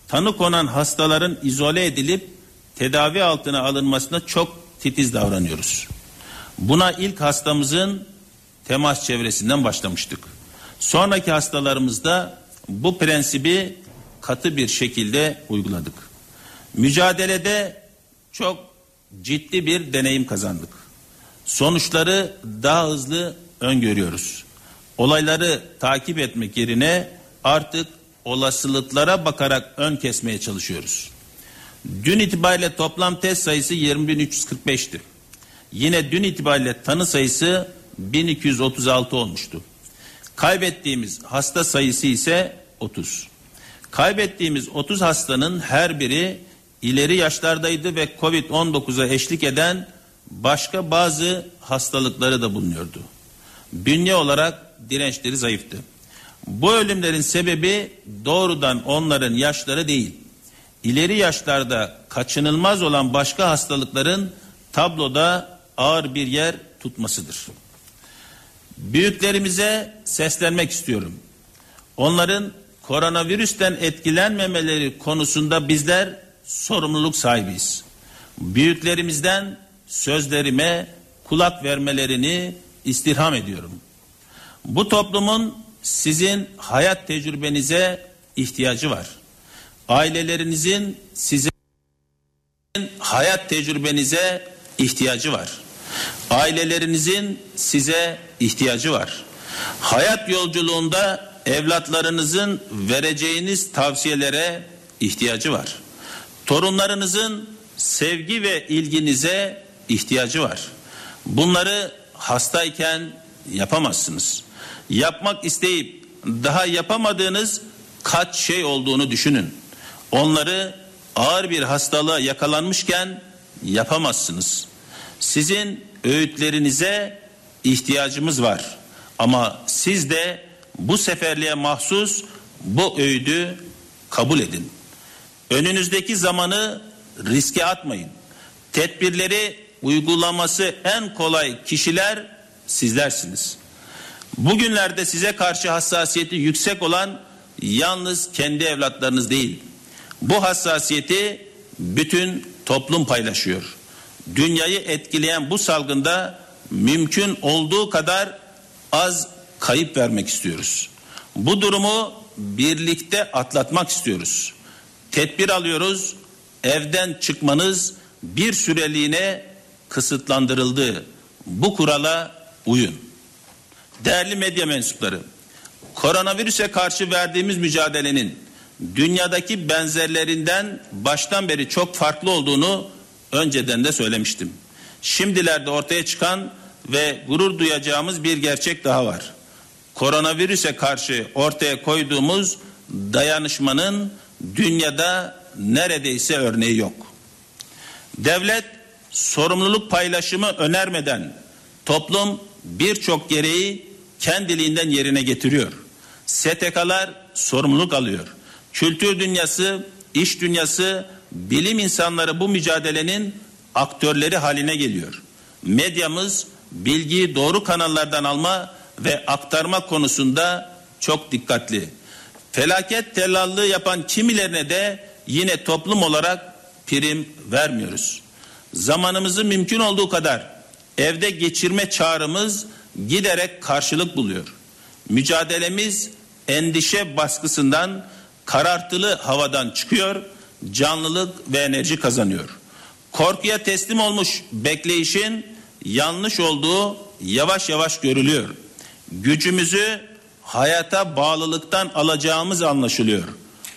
tanı konan hastaların izole edilip tedavi altına alınmasına çok titiz davranıyoruz. Buna ilk hastamızın temas çevresinden başlamıştık. Sonraki hastalarımızda bu prensibi katı bir şekilde uyguladık. Mücadelede çok ciddi bir deneyim kazandık. Sonuçları daha hızlı öngörüyoruz. Olayları takip etmek yerine artık olasılıklara bakarak ön kesmeye çalışıyoruz. Dün itibariyle toplam test sayısı 20.345'ti. Yine dün itibariyle tanı sayısı 1236 olmuştu. Kaybettiğimiz hasta sayısı ise 30. Kaybettiğimiz 30 hastanın her biri ileri yaşlardaydı ve Covid-19'a eşlik eden başka bazı hastalıkları da bulunuyordu. Bünye olarak dirençleri zayıftı. Bu ölümlerin sebebi doğrudan onların yaşları değil. İleri yaşlarda kaçınılmaz olan başka hastalıkların tabloda ağır bir yer tutmasıdır. Büyüklerimize seslenmek istiyorum. Onların koronavirüsten etkilenmemeleri konusunda bizler sorumluluk sahibiyiz. Büyüklerimizden sözlerime kulak vermelerini istirham ediyorum. Bu toplumun sizin hayat tecrübenize ihtiyacı var. Ailelerinizin sizin hayat tecrübenize ihtiyacı var. Ailelerinizin size ihtiyacı var. Hayat yolculuğunda evlatlarınızın vereceğiniz tavsiyelere ihtiyacı var. Torunlarınızın sevgi ve ilginize ihtiyacı var. Bunları hastayken yapamazsınız. Yapmak isteyip daha yapamadığınız kaç şey olduğunu düşünün. Onları ağır bir hastalığa yakalanmışken yapamazsınız. Sizin öğütlerinize ihtiyacımız var. Ama siz de bu seferliğe mahsus bu öğüdü kabul edin. Önünüzdeki zamanı riske atmayın. Tedbirleri uygulaması en kolay kişiler sizlersiniz. Bugünlerde size karşı hassasiyeti yüksek olan yalnız kendi evlatlarınız değil. Bu hassasiyeti bütün toplum paylaşıyor. Dünyayı etkileyen bu salgında mümkün olduğu kadar az kayıp vermek istiyoruz. Bu durumu birlikte atlatmak istiyoruz. Tedbir alıyoruz. Evden çıkmanız bir süreliğine kısıtlandırıldı. Bu kurala uyun. Değerli medya mensupları, koronavirüse karşı verdiğimiz mücadelenin dünyadaki benzerlerinden baştan beri çok farklı olduğunu önceden de söylemiştim. Şimdilerde ortaya çıkan ve gurur duyacağımız bir gerçek daha var. Koronavirüse karşı ortaya koyduğumuz dayanışmanın dünyada neredeyse örneği yok. Devlet sorumluluk paylaşımı önermeden toplum birçok gereği kendiliğinden yerine getiriyor. STK'lar sorumluluk alıyor. Kültür dünyası, iş dünyası, bilim insanları bu mücadelenin aktörleri haline geliyor. Medyamız bilgiyi doğru kanallardan alma ve aktarma konusunda çok dikkatli. Felaket tellallığı yapan kimilerine de yine toplum olarak prim vermiyoruz. Zamanımızı mümkün olduğu kadar evde geçirme çağrımız giderek karşılık buluyor. Mücadelemiz endişe baskısından karartılı havadan çıkıyor, canlılık ve enerji kazanıyor. Korkuya teslim olmuş bekleyişin yanlış olduğu yavaş yavaş görülüyor. Gücümüzü hayata bağlılıktan alacağımız anlaşılıyor.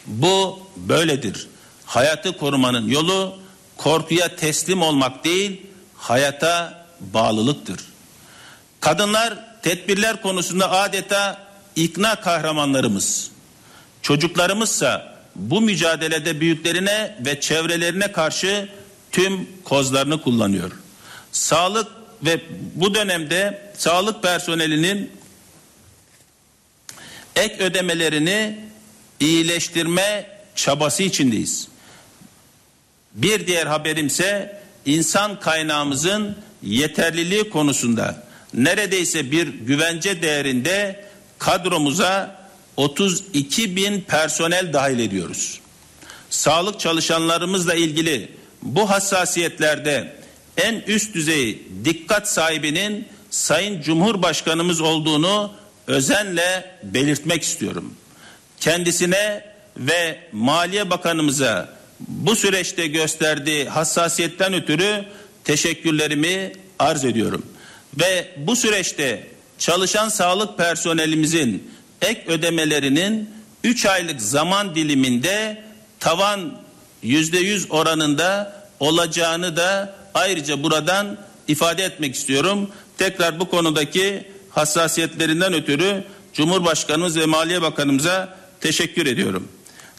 Bu böyledir. Hayatı korumanın yolu korkuya teslim olmak değil, hayata bağlılıktır. Kadınlar tedbirler konusunda adeta ikna kahramanlarımız. Çocuklarımızsa bu mücadelede büyüklerine ve çevrelerine karşı tüm kozlarını kullanıyor. Sağlık ve bu dönemde sağlık personelinin ek ödemelerini iyileştirme çabası içindeyiz. Bir diğer haberimse insan kaynağımızın yeterliliği konusunda neredeyse bir güvence değerinde kadromuza 32 bin personel dahil ediyoruz. Sağlık çalışanlarımızla ilgili bu hassasiyetlerde en üst düzey dikkat sahibinin Sayın Cumhurbaşkanımız olduğunu özenle belirtmek istiyorum. Kendisine ve Maliye Bakanımıza bu süreçte gösterdiği hassasiyetten ötürü teşekkürlerimi arz ediyorum. Ve bu süreçte çalışan sağlık personelimizin ek ödemelerinin 3 aylık zaman diliminde tavan %100 oranında olacağını da ayrıca buradan ifade etmek istiyorum. Tekrar bu konudaki hassasiyetlerinden ötürü Cumhurbaşkanımız ve Maliye Bakanımıza teşekkür ediyorum.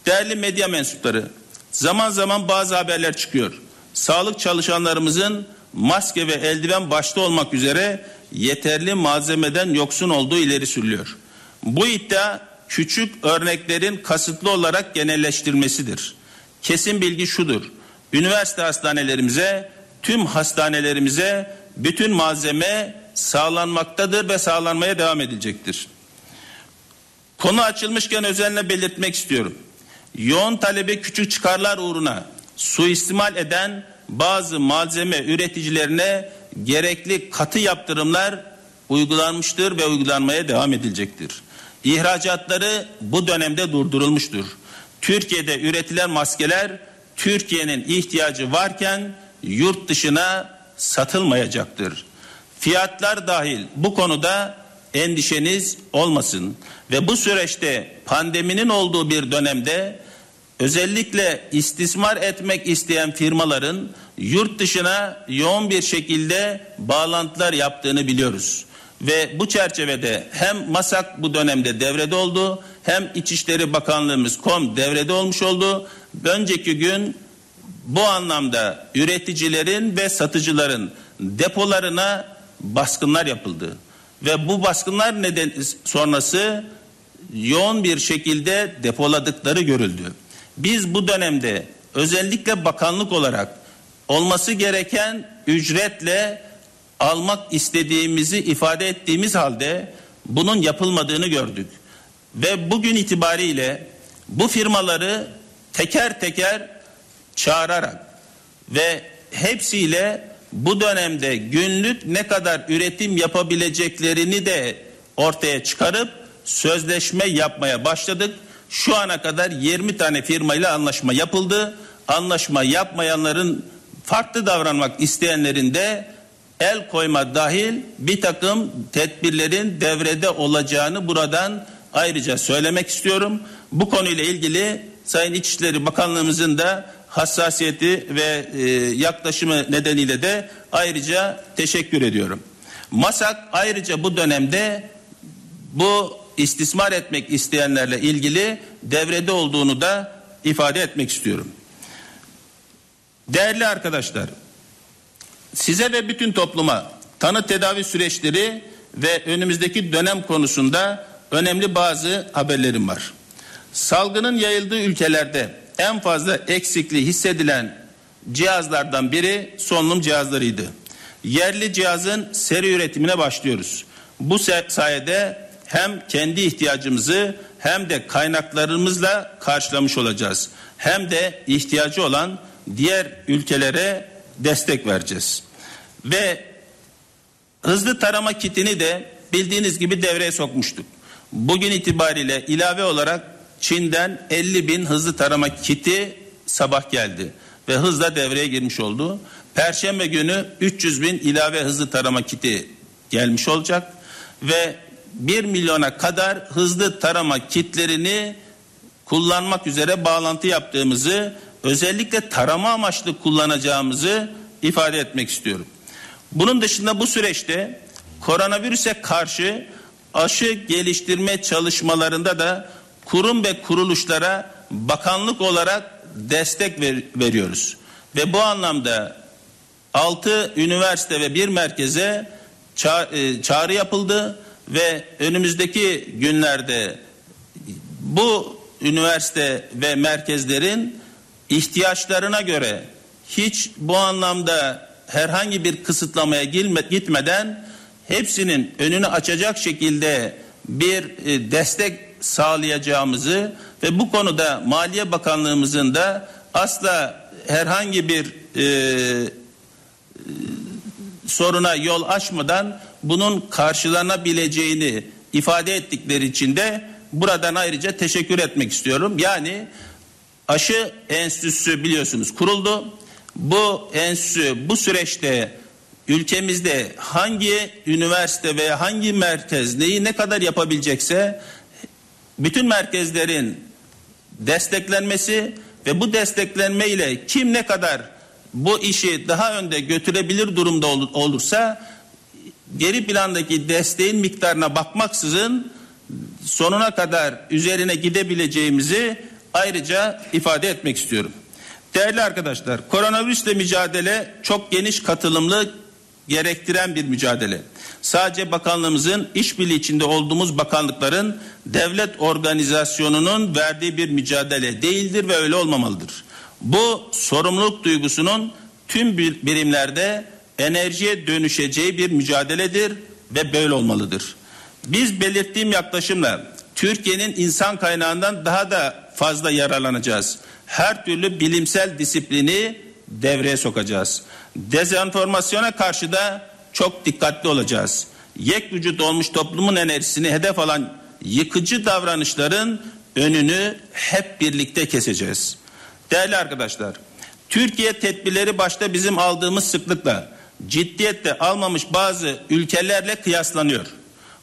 Değerli medya mensupları, zaman zaman bazı haberler çıkıyor. Sağlık çalışanlarımızın maske ve eldiven başta olmak üzere yeterli malzemeden yoksun olduğu ileri sürülüyor. Bu iddia küçük örneklerin kasıtlı olarak genelleştirmesidir. Kesin bilgi şudur. Üniversite hastanelerimize, tüm hastanelerimize bütün malzeme sağlanmaktadır ve sağlanmaya devam edilecektir. Konu açılmışken özenle belirtmek istiyorum. Yoğun talebi küçük çıkarlar uğruna suistimal eden bazı malzeme üreticilerine gerekli katı yaptırımlar uygulanmıştır ve uygulanmaya devam edilecektir. İhracatları bu dönemde durdurulmuştur. Türkiye'de üretilen maskeler Türkiye'nin ihtiyacı varken yurt dışına satılmayacaktır. Fiyatlar dahil bu konuda endişeniz olmasın ve bu süreçte pandeminin olduğu bir dönemde özellikle istismar etmek isteyen firmaların yurt dışına yoğun bir şekilde bağlantılar yaptığını biliyoruz. Ve bu çerçevede hem MASAK bu dönemde devrede oldu hem İçişleri Bakanlığımız KOM devrede olmuş oldu. Önceki gün bu anlamda üreticilerin ve satıcıların depolarına baskınlar yapıldı. Ve bu baskınlar neden sonrası yoğun bir şekilde depoladıkları görüldü. Biz bu dönemde özellikle bakanlık olarak olması gereken ücretle almak istediğimizi ifade ettiğimiz halde bunun yapılmadığını gördük. Ve bugün itibariyle bu firmaları teker teker çağırarak ve hepsiyle bu dönemde günlük ne kadar üretim yapabileceklerini de ortaya çıkarıp sözleşme yapmaya başladık. Şu ana kadar 20 tane firmayla anlaşma yapıldı. Anlaşma yapmayanların farklı davranmak isteyenlerin de el koyma dahil bir takım tedbirlerin devrede olacağını buradan ayrıca söylemek istiyorum. Bu konuyla ilgili Sayın İçişleri Bakanlığımızın da hassasiyeti ve e, yaklaşımı nedeniyle de ayrıca teşekkür ediyorum. MASAK ayrıca bu dönemde bu istismar etmek isteyenlerle ilgili devrede olduğunu da ifade etmek istiyorum. Değerli arkadaşlar, size ve bütün topluma tanı tedavi süreçleri ve önümüzdeki dönem konusunda önemli bazı haberlerim var. Salgının yayıldığı ülkelerde en fazla eksikliği hissedilen cihazlardan biri solunum cihazlarıydı. Yerli cihazın seri üretimine başlıyoruz. Bu sayede hem kendi ihtiyacımızı hem de kaynaklarımızla karşılamış olacağız. Hem de ihtiyacı olan diğer ülkelere destek vereceğiz. Ve hızlı tarama kitini de bildiğiniz gibi devreye sokmuştuk. Bugün itibariyle ilave olarak Çin'den 50 bin hızlı tarama kiti sabah geldi ve hızla devreye girmiş oldu. Perşembe günü 300 bin ilave hızlı tarama kiti gelmiş olacak ve 1 milyona kadar hızlı tarama kitlerini kullanmak üzere bağlantı yaptığımızı özellikle tarama amaçlı kullanacağımızı ifade etmek istiyorum. Bunun dışında bu süreçte koronavirüse karşı aşı geliştirme çalışmalarında da kurum ve kuruluşlara bakanlık olarak destek ver, veriyoruz. Ve bu anlamda 6 üniversite ve bir merkeze ça, e, çağrı yapıldı ve önümüzdeki günlerde bu üniversite ve merkezlerin ihtiyaçlarına göre hiç bu anlamda herhangi bir kısıtlamaya gitmeden hepsinin önünü açacak şekilde bir e, destek sağlayacağımızı ve bu konuda Maliye Bakanlığımızın da asla herhangi bir e, e, soruna yol açmadan bunun karşılanabileceğini ifade ettikleri için de buradan ayrıca teşekkür etmek istiyorum. Yani aşı enstitüsü biliyorsunuz kuruldu. Bu enstitü bu süreçte ülkemizde hangi üniversite veya hangi merkez neyi ne kadar yapabilecekse bütün merkezlerin desteklenmesi ve bu desteklenme ile kim ne kadar bu işi daha önde götürebilir durumda olursa geri plandaki desteğin miktarına bakmaksızın sonuna kadar üzerine gidebileceğimizi ayrıca ifade etmek istiyorum. Değerli arkadaşlar, koronavirüsle mücadele çok geniş katılımlı gerektiren bir mücadele. Sadece bakanlığımızın işbirliği içinde olduğumuz bakanlıkların devlet organizasyonunun verdiği bir mücadele değildir ve öyle olmamalıdır. Bu sorumluluk duygusunun tüm birimlerde enerjiye dönüşeceği bir mücadeledir ve böyle olmalıdır. Biz belirttiğim yaklaşımla Türkiye'nin insan kaynağından daha da fazla yararlanacağız. Her türlü bilimsel disiplini devreye sokacağız. Dezenformasyona karşı da çok dikkatli olacağız. Yek vücut olmuş toplumun enerjisini hedef alan yıkıcı davranışların önünü hep birlikte keseceğiz. Değerli arkadaşlar, Türkiye tedbirleri başta bizim aldığımız sıklıkla ciddiyetle almamış bazı ülkelerle kıyaslanıyor.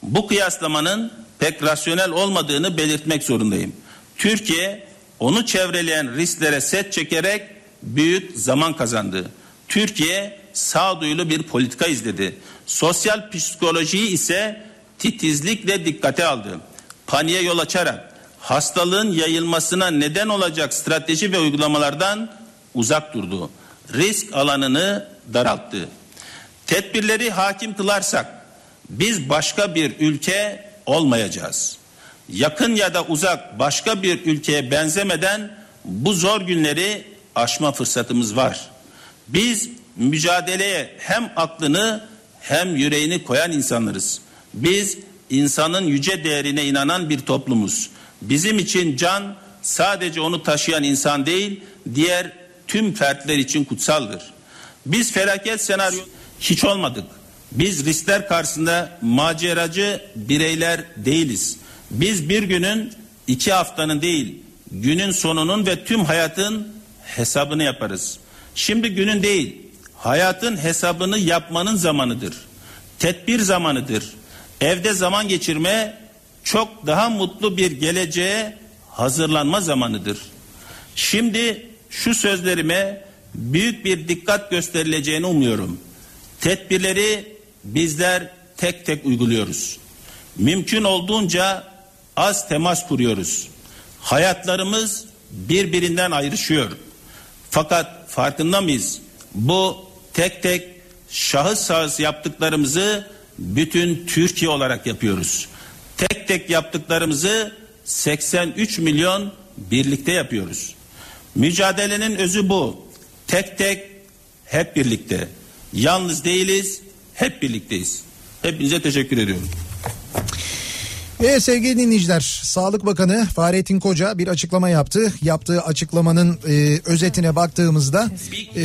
Bu kıyaslamanın pek rasyonel olmadığını belirtmek zorundayım. Türkiye onu çevreleyen risklere set çekerek büyük zaman kazandı. Türkiye sağduyulu bir politika izledi. Sosyal psikolojiyi ise titizlikle dikkate aldı. Paniğe yol açarak hastalığın yayılmasına neden olacak strateji ve uygulamalardan uzak durdu. Risk alanını daralttı. Tedbirleri hakim kılarsak biz başka bir ülke olmayacağız. Yakın ya da uzak başka bir ülkeye benzemeden bu zor günleri aşma fırsatımız var. Biz mücadeleye hem aklını hem yüreğini koyan insanlarız. Biz insanın yüce değerine inanan bir toplumuz. Bizim için can sadece onu taşıyan insan değil, diğer tüm fertler için kutsaldır. Biz felaket senaryo hiç olmadık. Biz riskler karşısında maceracı bireyler değiliz. Biz bir günün, iki haftanın değil, günün sonunun ve tüm hayatın hesabını yaparız. Şimdi günün değil, hayatın hesabını yapmanın zamanıdır. Tedbir zamanıdır. Evde zaman geçirme çok daha mutlu bir geleceğe hazırlanma zamanıdır. Şimdi şu sözlerime büyük bir dikkat gösterileceğini umuyorum. Tedbirleri bizler tek tek uyguluyoruz. Mümkün olduğunca az temas kuruyoruz. Hayatlarımız birbirinden ayrışıyor. Fakat farkında mıyız? Bu tek tek şahıs şahıs yaptıklarımızı bütün Türkiye olarak yapıyoruz. Tek tek yaptıklarımızı 83 milyon birlikte yapıyoruz. Mücadelenin özü bu. Tek tek hep birlikte. Yalnız değiliz, hep birlikteyiz. Hepinize teşekkür ediyorum. Evet sevgili dinleyiciler Sağlık Bakanı Fahrettin Koca bir açıklama yaptı. Yaptığı açıklamanın e, özetine baktığımızda e,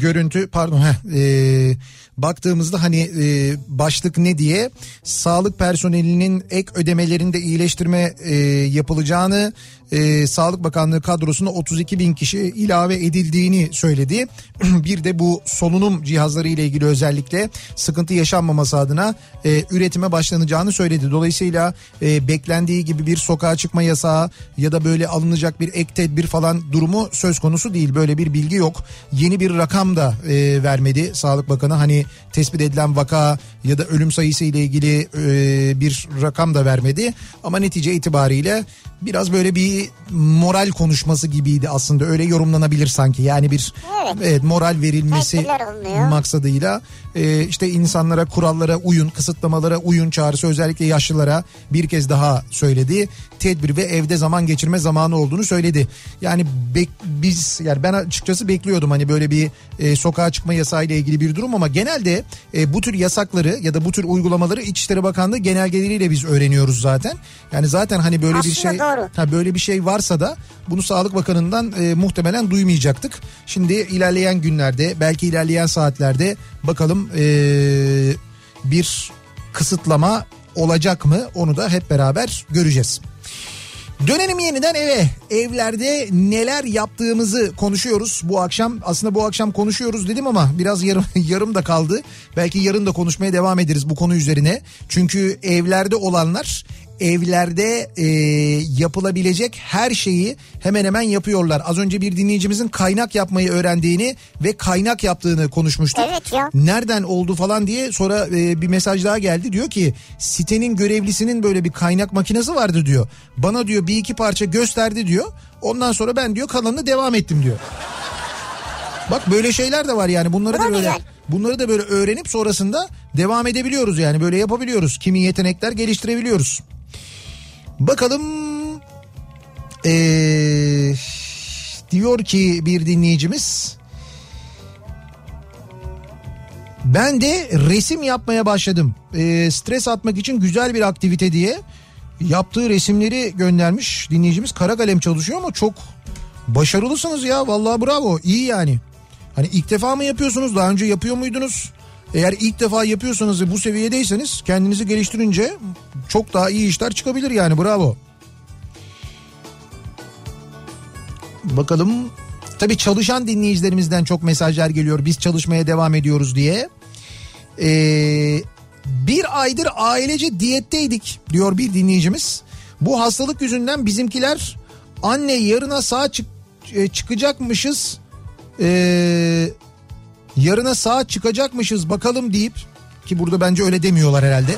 görüntü pardon heh, e, baktığımızda hani e, başlık ne diye sağlık personelinin ek ödemelerinde iyileştirme e, yapılacağını e, Sağlık Bakanlığı kadrosuna 32 bin kişi ilave edildiğini söyledi. [CLEARS THROAT] bir de bu solunum cihazları ile ilgili özellikle sıkıntı yaşanmaması adına e, üretime başlanacağını söyledi. Dolayısıyla e, beklendiği gibi bir sokağa çıkma yasağı ya da böyle alınacak bir ek tedbir falan durumu söz konusu değil. Böyle bir bilgi yok. Yeni bir rakam da e, vermedi Sağlık Bakanı. Hani tespit edilen vaka ya da ölüm sayısı ile ilgili e, bir rakam da vermedi. Ama netice itibariyle biraz böyle bir moral konuşması gibiydi aslında. Öyle yorumlanabilir sanki. Yani bir evet, evet moral verilmesi maksadıyla e, işte insanlara kurallara uyun kısıtlamalara uyun çağrısı özellikle yaşlılara bir kez daha söyledi tedbir ve evde zaman geçirme zamanı olduğunu söyledi yani bek, biz yani ben açıkçası bekliyordum hani böyle bir e, sokağa çıkma yasağı ile ilgili bir durum ama genelde e, bu tür yasakları ya da bu tür uygulamaları İçişleri Bakanlığı genelgeleriyle biz öğreniyoruz zaten yani zaten hani böyle Aslında bir şey doğru. Ha, böyle bir şey varsa da bunu Sağlık Bakanı'ndan e, muhtemelen duymayacaktık. Şimdi ilerleyen günlerde belki ilerleyen saatlerde bakalım e, bir kısıtlama olacak mı onu da hep beraber göreceğiz. Dönelim yeniden eve. Evlerde neler yaptığımızı konuşuyoruz bu akşam. Aslında bu akşam konuşuyoruz dedim ama biraz yarım [LAUGHS] yarım da kaldı. Belki yarın da konuşmaya devam ederiz bu konu üzerine. Çünkü evlerde olanlar evlerde e, yapılabilecek her şeyi hemen hemen yapıyorlar. Az önce bir dinleyicimizin kaynak yapmayı öğrendiğini ve kaynak yaptığını konuşmuştuk. Evet ya. Nereden oldu falan diye sonra e, bir mesaj daha geldi. Diyor ki sitenin görevlisinin böyle bir kaynak makinesi vardı diyor. Bana diyor bir iki parça gösterdi diyor. Ondan sonra ben diyor kalanını devam ettim diyor. Bak böyle şeyler de var yani bunları Bu da da böyle bunları da böyle öğrenip sonrasında devam edebiliyoruz yani böyle yapabiliyoruz. Kimi yetenekler geliştirebiliyoruz. Bakalım ee, diyor ki bir dinleyicimiz ben de resim yapmaya başladım. Ee, stres atmak için güzel bir aktivite diye yaptığı resimleri göndermiş dinleyicimiz. Kara kalem çalışıyor ama çok başarılısınız ya vallahi bravo iyi yani. Hani ilk defa mı yapıyorsunuz daha önce yapıyor muydunuz? Eğer ilk defa yapıyorsanız ve bu seviyedeyseniz kendinizi geliştirince çok daha iyi işler çıkabilir yani bravo. Bakalım tabii çalışan dinleyicilerimizden çok mesajlar geliyor biz çalışmaya devam ediyoruz diye. Ee, bir aydır ailece diyetteydik diyor bir dinleyicimiz. Bu hastalık yüzünden bizimkiler anne yarına sağ çık- e, çıkacakmışız ee, yarına sağ çıkacakmışız bakalım deyip ki burada bence öyle demiyorlar herhalde.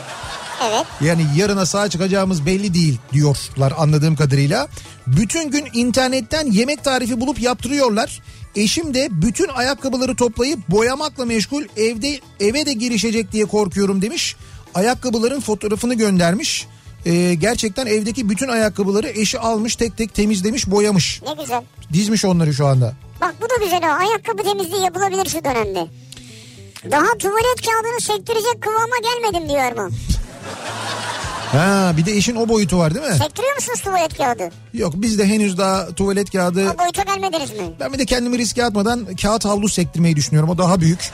Evet. Yani yarına sağ çıkacağımız belli değil diyorlar anladığım kadarıyla. Bütün gün internetten yemek tarifi bulup yaptırıyorlar. Eşim de bütün ayakkabıları toplayıp boyamakla meşgul evde eve de girişecek diye korkuyorum demiş. Ayakkabıların fotoğrafını göndermiş. Ee, gerçekten evdeki bütün ayakkabıları eşi almış tek tek temizlemiş boyamış. Ne güzel. Dizmiş onları şu anda. Bak bu da güzel ha. Ayakkabı temizliği yapılabilir şu dönemde. Daha tuvalet kağıdını sektirecek kıvama gelmedim diyor Erman. Ha bir de işin o boyutu var değil mi? Sektiriyor musunuz tuvalet kağıdı? Yok biz de henüz daha tuvalet kağıdı O boyuta gelmediniz mi? ben bir de kendimi riske atmadan kağıt havlu sektirmeyi düşünüyorum. O daha büyük.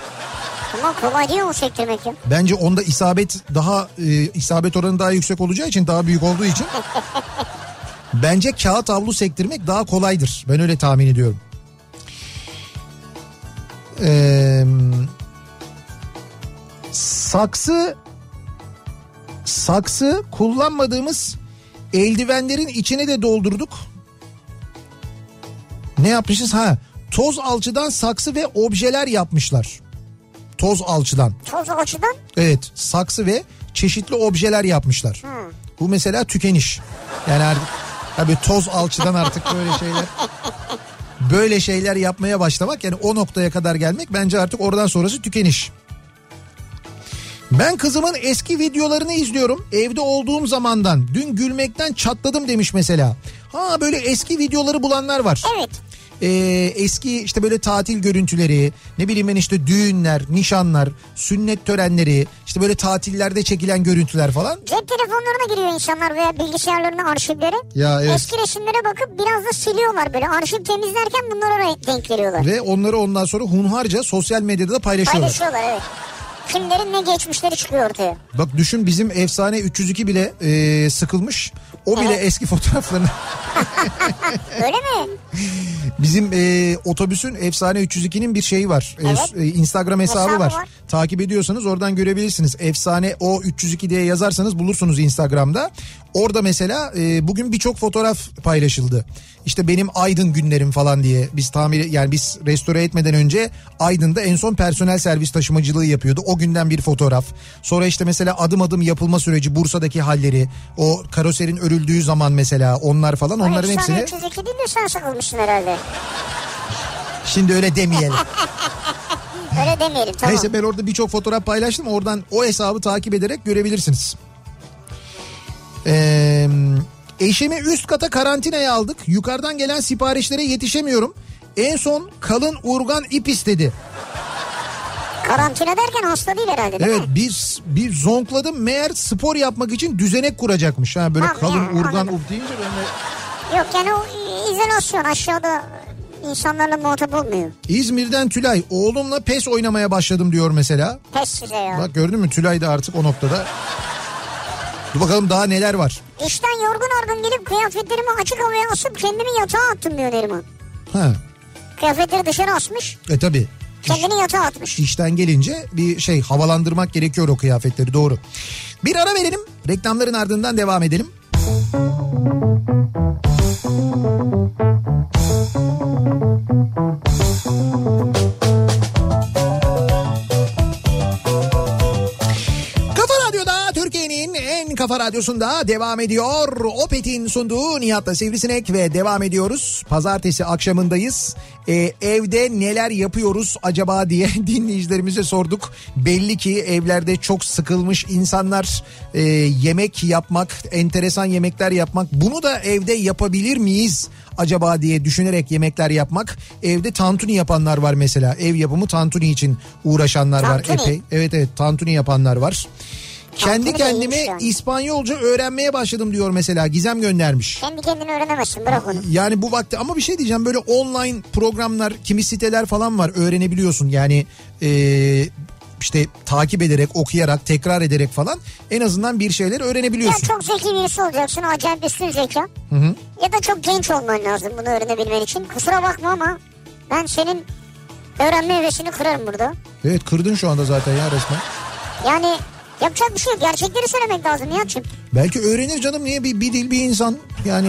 Ama kolay değil mi sektirmek ya? Bence onda isabet daha e, isabet oranı daha yüksek olacağı için daha büyük olduğu için [LAUGHS] bence kağıt havlu sektirmek daha kolaydır. Ben öyle tahmin ediyorum. Ee, saksı saksı kullanmadığımız eldivenlerin içine de doldurduk. Ne yapmışız? Ha toz alçıdan saksı ve objeler yapmışlar. Toz alçıdan. Toz açıdan Evet saksı ve çeşitli objeler yapmışlar. Bu mesela tükeniş. Yani artık tabii toz alçıdan artık böyle şeyler böyle şeyler yapmaya başlamak yani o noktaya kadar gelmek bence artık oradan sonrası tükeniş. Ben kızımın eski videolarını izliyorum evde olduğum zamandan. Dün gülmekten çatladım demiş mesela. Ha böyle eski videoları bulanlar var. evet. Ee, eski işte böyle tatil görüntüleri ne bileyim ben işte düğünler, nişanlar, sünnet törenleri işte böyle tatillerde çekilen görüntüler falan. Cep telefonlarına giriyor insanlar veya bilgisayarlarına arşivlere. Ya evet. Eski resimlere bakıp biraz da siliyorlar böyle. Arşiv temizlerken bunlara denk geliyorlar. Ve onları ondan sonra hunharca sosyal medyada da paylaşıyorlar. Paylaşıyorlar evet. Kimlerin ne geçmişleri çıkıyor ortaya. Bak düşün bizim efsane 302 bile e, sıkılmış. O bile Evet. eski fotoğraflarını [LAUGHS] Öyle mi? bizim e, otobüsün efsane 302'nin bir şeyi var. E, Evet. e, Instagram hesabı, Hesabı var. var. Takip ediyorsanız oradan görebilirsiniz. Efsane o 302 diye yazarsanız bulursunuz Instagram'da. Orada mesela e, bugün birçok fotoğraf paylaşıldı. İşte benim Aydın günlerim falan diye biz tamir yani biz restore etmeden önce Aydın'da en son personel servis taşımacılığı yapıyordu. O günden bir fotoğraf. Sonra işte mesela adım adım yapılma süreci Bursa'daki halleri, o karoserin örüldüğü zaman mesela onlar falan onların Ay, hepsini Sen 302 değil de sen sıkılmışsın herhalde. şimdi öyle demeyelim. [LAUGHS] Öyle demeyelim tamam. Neyse ben orada birçok fotoğraf paylaştım. Oradan o hesabı takip ederek görebilirsiniz. Ee, eşimi üst kata karantinaya aldık. Yukarıdan gelen siparişlere yetişemiyorum. En son kalın urgan ip istedi. Karantina derken hasta değil herhalde değil Evet mi? bir, bir zonkladım meğer spor yapmak için düzenek kuracakmış. Ha, böyle Ha, kalın ya, urgan anladım. up deyince ben de... Yok yani o izolasyon aşağıda insanlarla muhatap olmuyor. İzmir'den Tülay oğlumla pes oynamaya başladım diyor mesela. Pes size ya. Bak gördün mü Tülay da artık o noktada. Dur bakalım daha neler var. İşten yorgun argın gelip kıyafetlerimi açık havaya asıp kendimi yatağa attım diyor Neriman. Ha. Kıyafetleri dışarı asmış. E tabi. Kendini yatağa atmış. İşten gelince bir şey havalandırmak gerekiyor o kıyafetleri doğru. Bir ara verelim. Reklamların ardından devam edelim. Kafa radyosunda devam ediyor. Opet'in sunduğu Nihat'la Sivrisinek ve devam ediyoruz. Pazartesi akşamındayız. Ee, evde neler yapıyoruz acaba diye [LAUGHS] dinleyicilerimize sorduk. Belli ki evlerde çok sıkılmış insanlar e, yemek yapmak, enteresan yemekler yapmak. Bunu da evde yapabilir miyiz? acaba diye düşünerek yemekler yapmak. Evde tantuni yapanlar var mesela. Ev yapımı tantuni için uğraşanlar Tantuni. var epey. Evet evet tantuni yapanlar var. Kendi kendime. İspanyolca öğrenmeye başladım diyor mesela Gizem göndermiş. Kendi kendini öğrenemezsin bırak onu. Yani bu vakti ama bir şey diyeceğim böyle online programlar kimi siteler falan var öğrenebiliyorsun yani e, işte takip ederek okuyarak tekrar ederek falan en azından bir şeyler Ya öğrenebiliyorsun. çok zeki birisi olacaksın acayip üstün zeka. Ya da çok genç olman lazım bunu öğrenebilmen için. Kusura bakma ama ben senin öğrenme hevesini kırarım burada. Evet kırdın şu anda zaten ya resmen. Yani yapacak bir şey yok. Gerçekleri söylemek lazım Nihat'cığım. Belki öğrenir canım niye bir, bir dil bir insan yani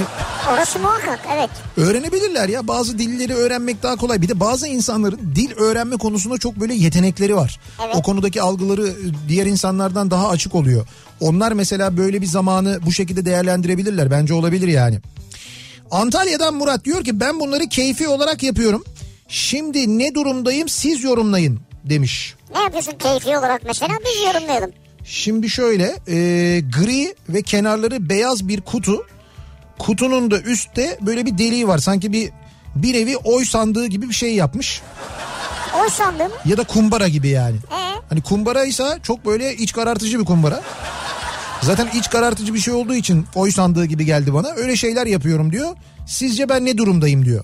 Orası muhakkak evet. öğrenebilirler ya bazı dilleri öğrenmek daha kolay. Bir de bazı insanların dil öğrenme konusunda çok böyle yetenekleri var. Evet. O konudaki algıları diğer insanlardan daha açık oluyor. Onlar mesela böyle bir zamanı bu şekilde değerlendirebilirler. Bence olabilir yani. Antalya'dan Murat diyor ki ben bunları keyfi olarak yapıyorum. Şimdi ne durumdayım siz yorumlayın demiş. Ne yapıyorsun keyfi olarak mesela biz yorumlayalım. Şimdi şöyle e, gri ve kenarları beyaz bir kutu. Kutunun da üstte böyle bir deliği var. Sanki bir bir nevi oy sandığı gibi bir şey yapmış. Oy sandım. Ya da kumbara gibi yani. Ee? Hani kumbaraysa çok böyle iç karartıcı bir kumbara. Zaten iç karartıcı bir şey olduğu için oy sandığı gibi geldi bana. Öyle şeyler yapıyorum diyor. Sizce ben ne durumdayım diyor.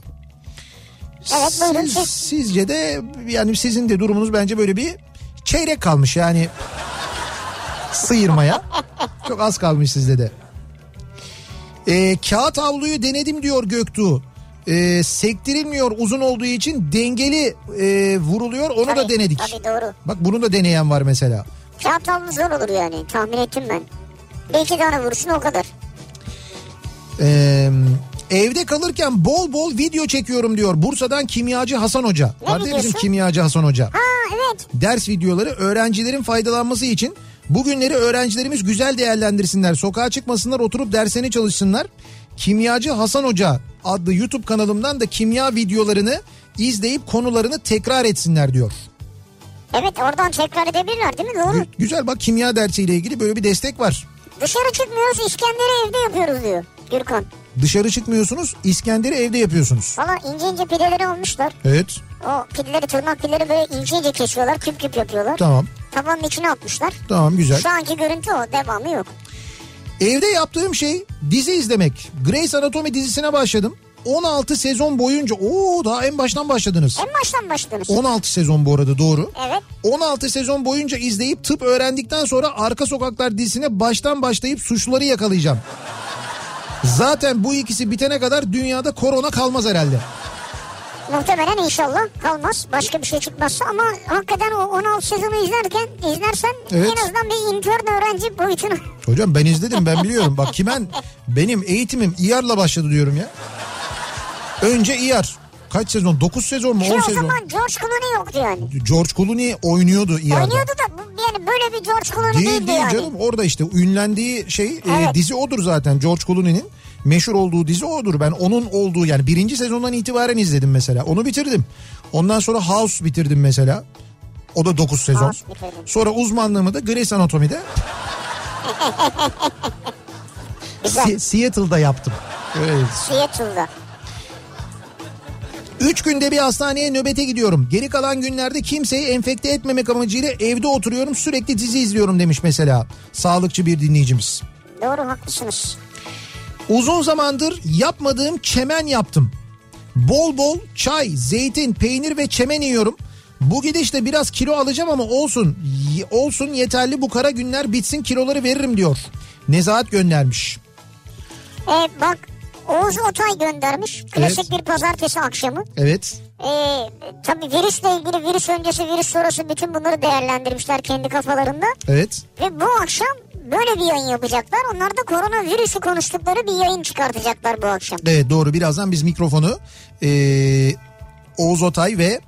Evet, buyurun siz. sizce de yani sizin de durumunuz bence böyle bir çeyrek kalmış yani sıyırmaya. Çok az kalmış sizde de. Ee, kağıt havluyu denedim diyor Göktuğ. Ee, sektirilmiyor uzun olduğu için dengeli e, vuruluyor onu da Tabii, denedik. Tabii doğru. Bak bunu da deneyen var mesela. Kağıt havlu zor olur yani tahmin ettim ben. Bir iki tane vuruşun o kadar. Ee, evde kalırken bol bol video çekiyorum diyor. Bursa'dan kimyacı Hasan Hoca. Ne Var bizim kimyacı Hasan Hoca. Ha evet. Ders videoları öğrencilerin faydalanması için bugünleri öğrencilerimiz güzel değerlendirsinler. Sokağa çıkmasınlar oturup derslerine çalışsınlar. Kimyacı Hasan Hoca adlı YouTube kanalımdan da kimya videolarını izleyip konularını tekrar etsinler diyor. Evet oradan tekrar edebilirler değil mi? Doğru. Gü- Güzel bak kimya dersiyle ilgili böyle bir destek var. Dışarı çıkmıyoruz İskender'i evde yapıyoruz diyor Gürkan. Dışarı çıkmıyorsunuz İskender'i evde yapıyorsunuz. Valla ince ince pideleri almışlar. Evet O pideleri tırnak pideleri böyle ince ince kesiyorlar küp küp yapıyorlar. tamam Tabanın içine atmışlar. tamam güzel. Şu anki görüntü o devamı yok. Evde yaptığım şey dizi izlemek. Grey's Anatomy dizisine başladım. 16 sezon boyunca o daha en baştan başladınız. En baştan başladınız. 16 sezon bu arada doğru. Evet. 16 sezon boyunca izleyip tıp öğrendikten sonra Arka Sokaklar dizisine baştan başlayıp suçluları yakalayacağım. Zaten bu ikisi bitene kadar dünyada korona kalmaz herhalde. Muhtemelen inşallah kalmaz. Başka bir şey çıkmazsa ama hakikaten o 16 sezonu izlerken izlersen Evet. en azından bir intern öğrenci boyutunu. Hocam ben izledim ben biliyorum. Bak kimen benim eğitimim İYAR'la başladı diyorum ya. Önce İYAR. Kaç sezon? 9 sezon mu? Ki 10 o sezon. zaman George Clooney yoktu yani. George Clooney oynuyordu İYAR'da. Oynuyordu da yani böyle bir George Clooney Değil değildi değil yani. canım orada işte ünlendiği şey e, Evet. dizi odur zaten George Clooney'nin meşhur olduğu dizi odur. Ben onun olduğu yani birinci sezondan itibaren izledim mesela onu bitirdim. Ondan sonra House bitirdim mesela. O da 9 sezon. Sonra uzmanlığımı da Grey's Anatomy'de [LAUGHS] Seattle'da yaptım. Evet. Seattle'da. Üç günde bir hastaneye nöbete gidiyorum. Geri kalan günlerde kimseyi enfekte etmemek amacıyla evde oturuyorum sürekli dizi izliyorum demiş mesela. Sağlıkçı bir dinleyicimiz. Doğru haklısınız. Uzun zamandır yapmadığım çemen yaptım. Bol bol çay, zeytin, peynir ve çemen yiyorum. Bu gidişle biraz kilo alacağım ama olsun. Olsun yeterli bu kara günler bitsin kiloları veririm diyor. Nezahat göndermiş. E, bak Oğuz Otay göndermiş. Klasik Evet. bir pazartesi akşamı. Evet. E, tabii virüsle ilgili virüs öncesi virüs sonrası bütün bunları değerlendirmişler kendi kafalarında. Evet. Ve bu akşam böyle bir yayın yapacaklar. Onlar da koronavirüsü konuştukları bir yayın çıkartacaklar bu akşam. Evet doğru birazdan biz mikrofonu ee, Oğuz Otay ve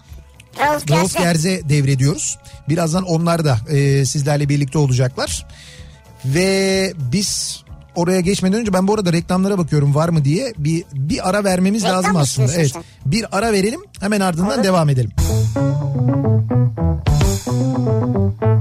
Rauf Rauf. Gerz'e devrediyoruz. Birazdan onlar da ee, sizlerle birlikte olacaklar. Ve biz oraya geçmeden önce ben bu arada reklamlara bakıyorum var mı diye bir bir ara vermemiz Reklam lazım aslında. Evet. istiyorsun Bir ara verelim hemen ardından devam edelim. Kafa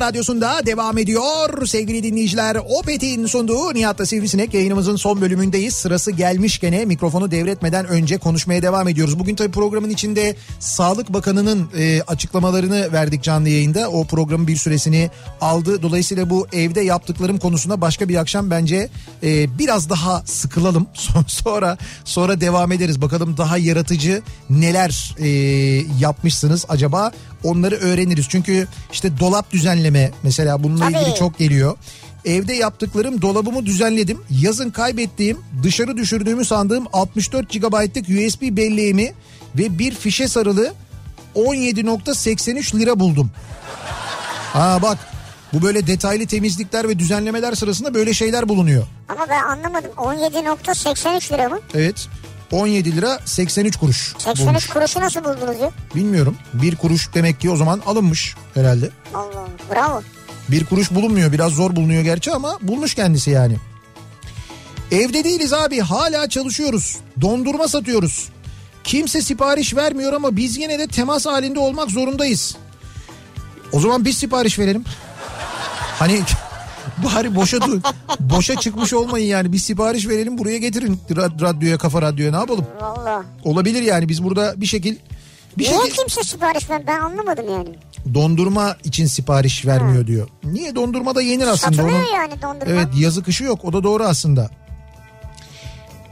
radyosunda devam ediyor. Sevgili dinleyiciler Opet'in sunduğu Nihat'la Sivrisinek yayınımızın son bölümündeyiz. Sırası gelmiş gene mikrofonu devretmeden önce konuşmaya devam ediyoruz. Bugün tabii programın içinde Sağlık Bakanı'nın e, açıklamalarını verdik canlı yayında. O programın bir süresini aldı. Dolayısıyla bu evde yaptıklarım konusunda başka bir akşam bence e, biraz daha sıkılalım. [LAUGHS] sonra sonra devam ederiz. Bakalım daha yaratıcı neler e, yapmışsınız acaba onları öğreniriz. Çünkü işte dolap düzenleme mesela bununla Tabii. ilgili çok geliyor. Evde yaptıklarım dolabımı düzenledim. Yazın kaybettiğim dışarı düşürdüğümü sandığım 64 GB'lık USB belleğimi ve bir fişe sarılı 17.83 lira buldum. Aa bak bu böyle detaylı temizlikler ve düzenlemeler sırasında böyle şeyler bulunuyor. Ama ben anlamadım. 17.83 lira mı? Evet 17 lira 83 kuruş 83 bulmuş. kuruşu nasıl buldunuz ya? Bilmiyorum bir kuruş demek ki o zaman alınmış herhalde. Allah Allah. Bravo. Bir kuruş bulunmuyor biraz zor bulunuyor gerçi ama bulmuş kendisi yani. Evde değiliz abi hala çalışıyoruz. Dondurma satıyoruz. Kimse sipariş vermiyor ama biz yine de temas halinde olmak zorundayız. O zaman biz sipariş verelim. Hani bari boşa boşa çıkmış olmayın yani bir sipariş verelim buraya getirin Ra- radyoya kafa radyoya ne yapalım? Valla. Olabilir yani biz burada bir şekil bir Niye şekil kimse sipariş ver? Ben anlamadım yani. dondurma için sipariş vermiyor diyor. Niye dondurma da yenir aslında Satılıyor onun. yani dondurma. Evet yazı kışı yok o da doğru aslında.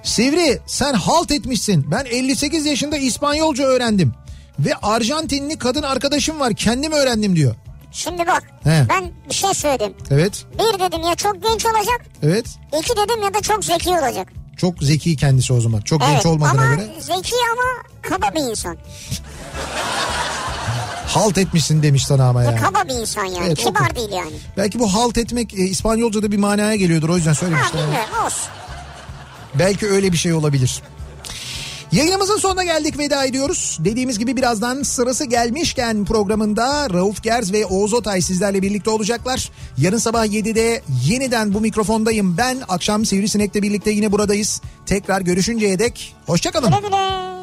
Sivri sen halt etmişsin. Ben 58 yaşında İspanyolca öğrendim. Ve Arjantinli kadın arkadaşım var kendim öğrendim diyor. Şimdi bak He. ben bir şey söyledim. Evet Bir dedim ya çok genç olacak. evet iki dedim ya da çok zeki olacak. çok zeki kendisi o zaman. Çok Evet genç olmadığına ama göre zeki ama kaba bir insan. halt etmişsin demiş sana ama Ya yani. Kaba bir insan yani. Evet, Kibar değil yani. Belki bu halt etmek e, İspanyolca'da bir manaya geliyordur o yüzden Ha söylemişler. bilmiyorum olsun. Belki öyle bir şey olabilir. Yayınımızın sonuna geldik veda ediyoruz. Dediğimiz gibi birazdan sırası gelmişken programında Rauf Gerz ve Oğuz Otay sizlerle birlikte olacaklar. Yarın sabah 7'de yeniden bu mikrofondayım ben. Akşam Sivrisinek'le birlikte yine buradayız. Tekrar görüşünceye dek hoşçakalın. Güle güle.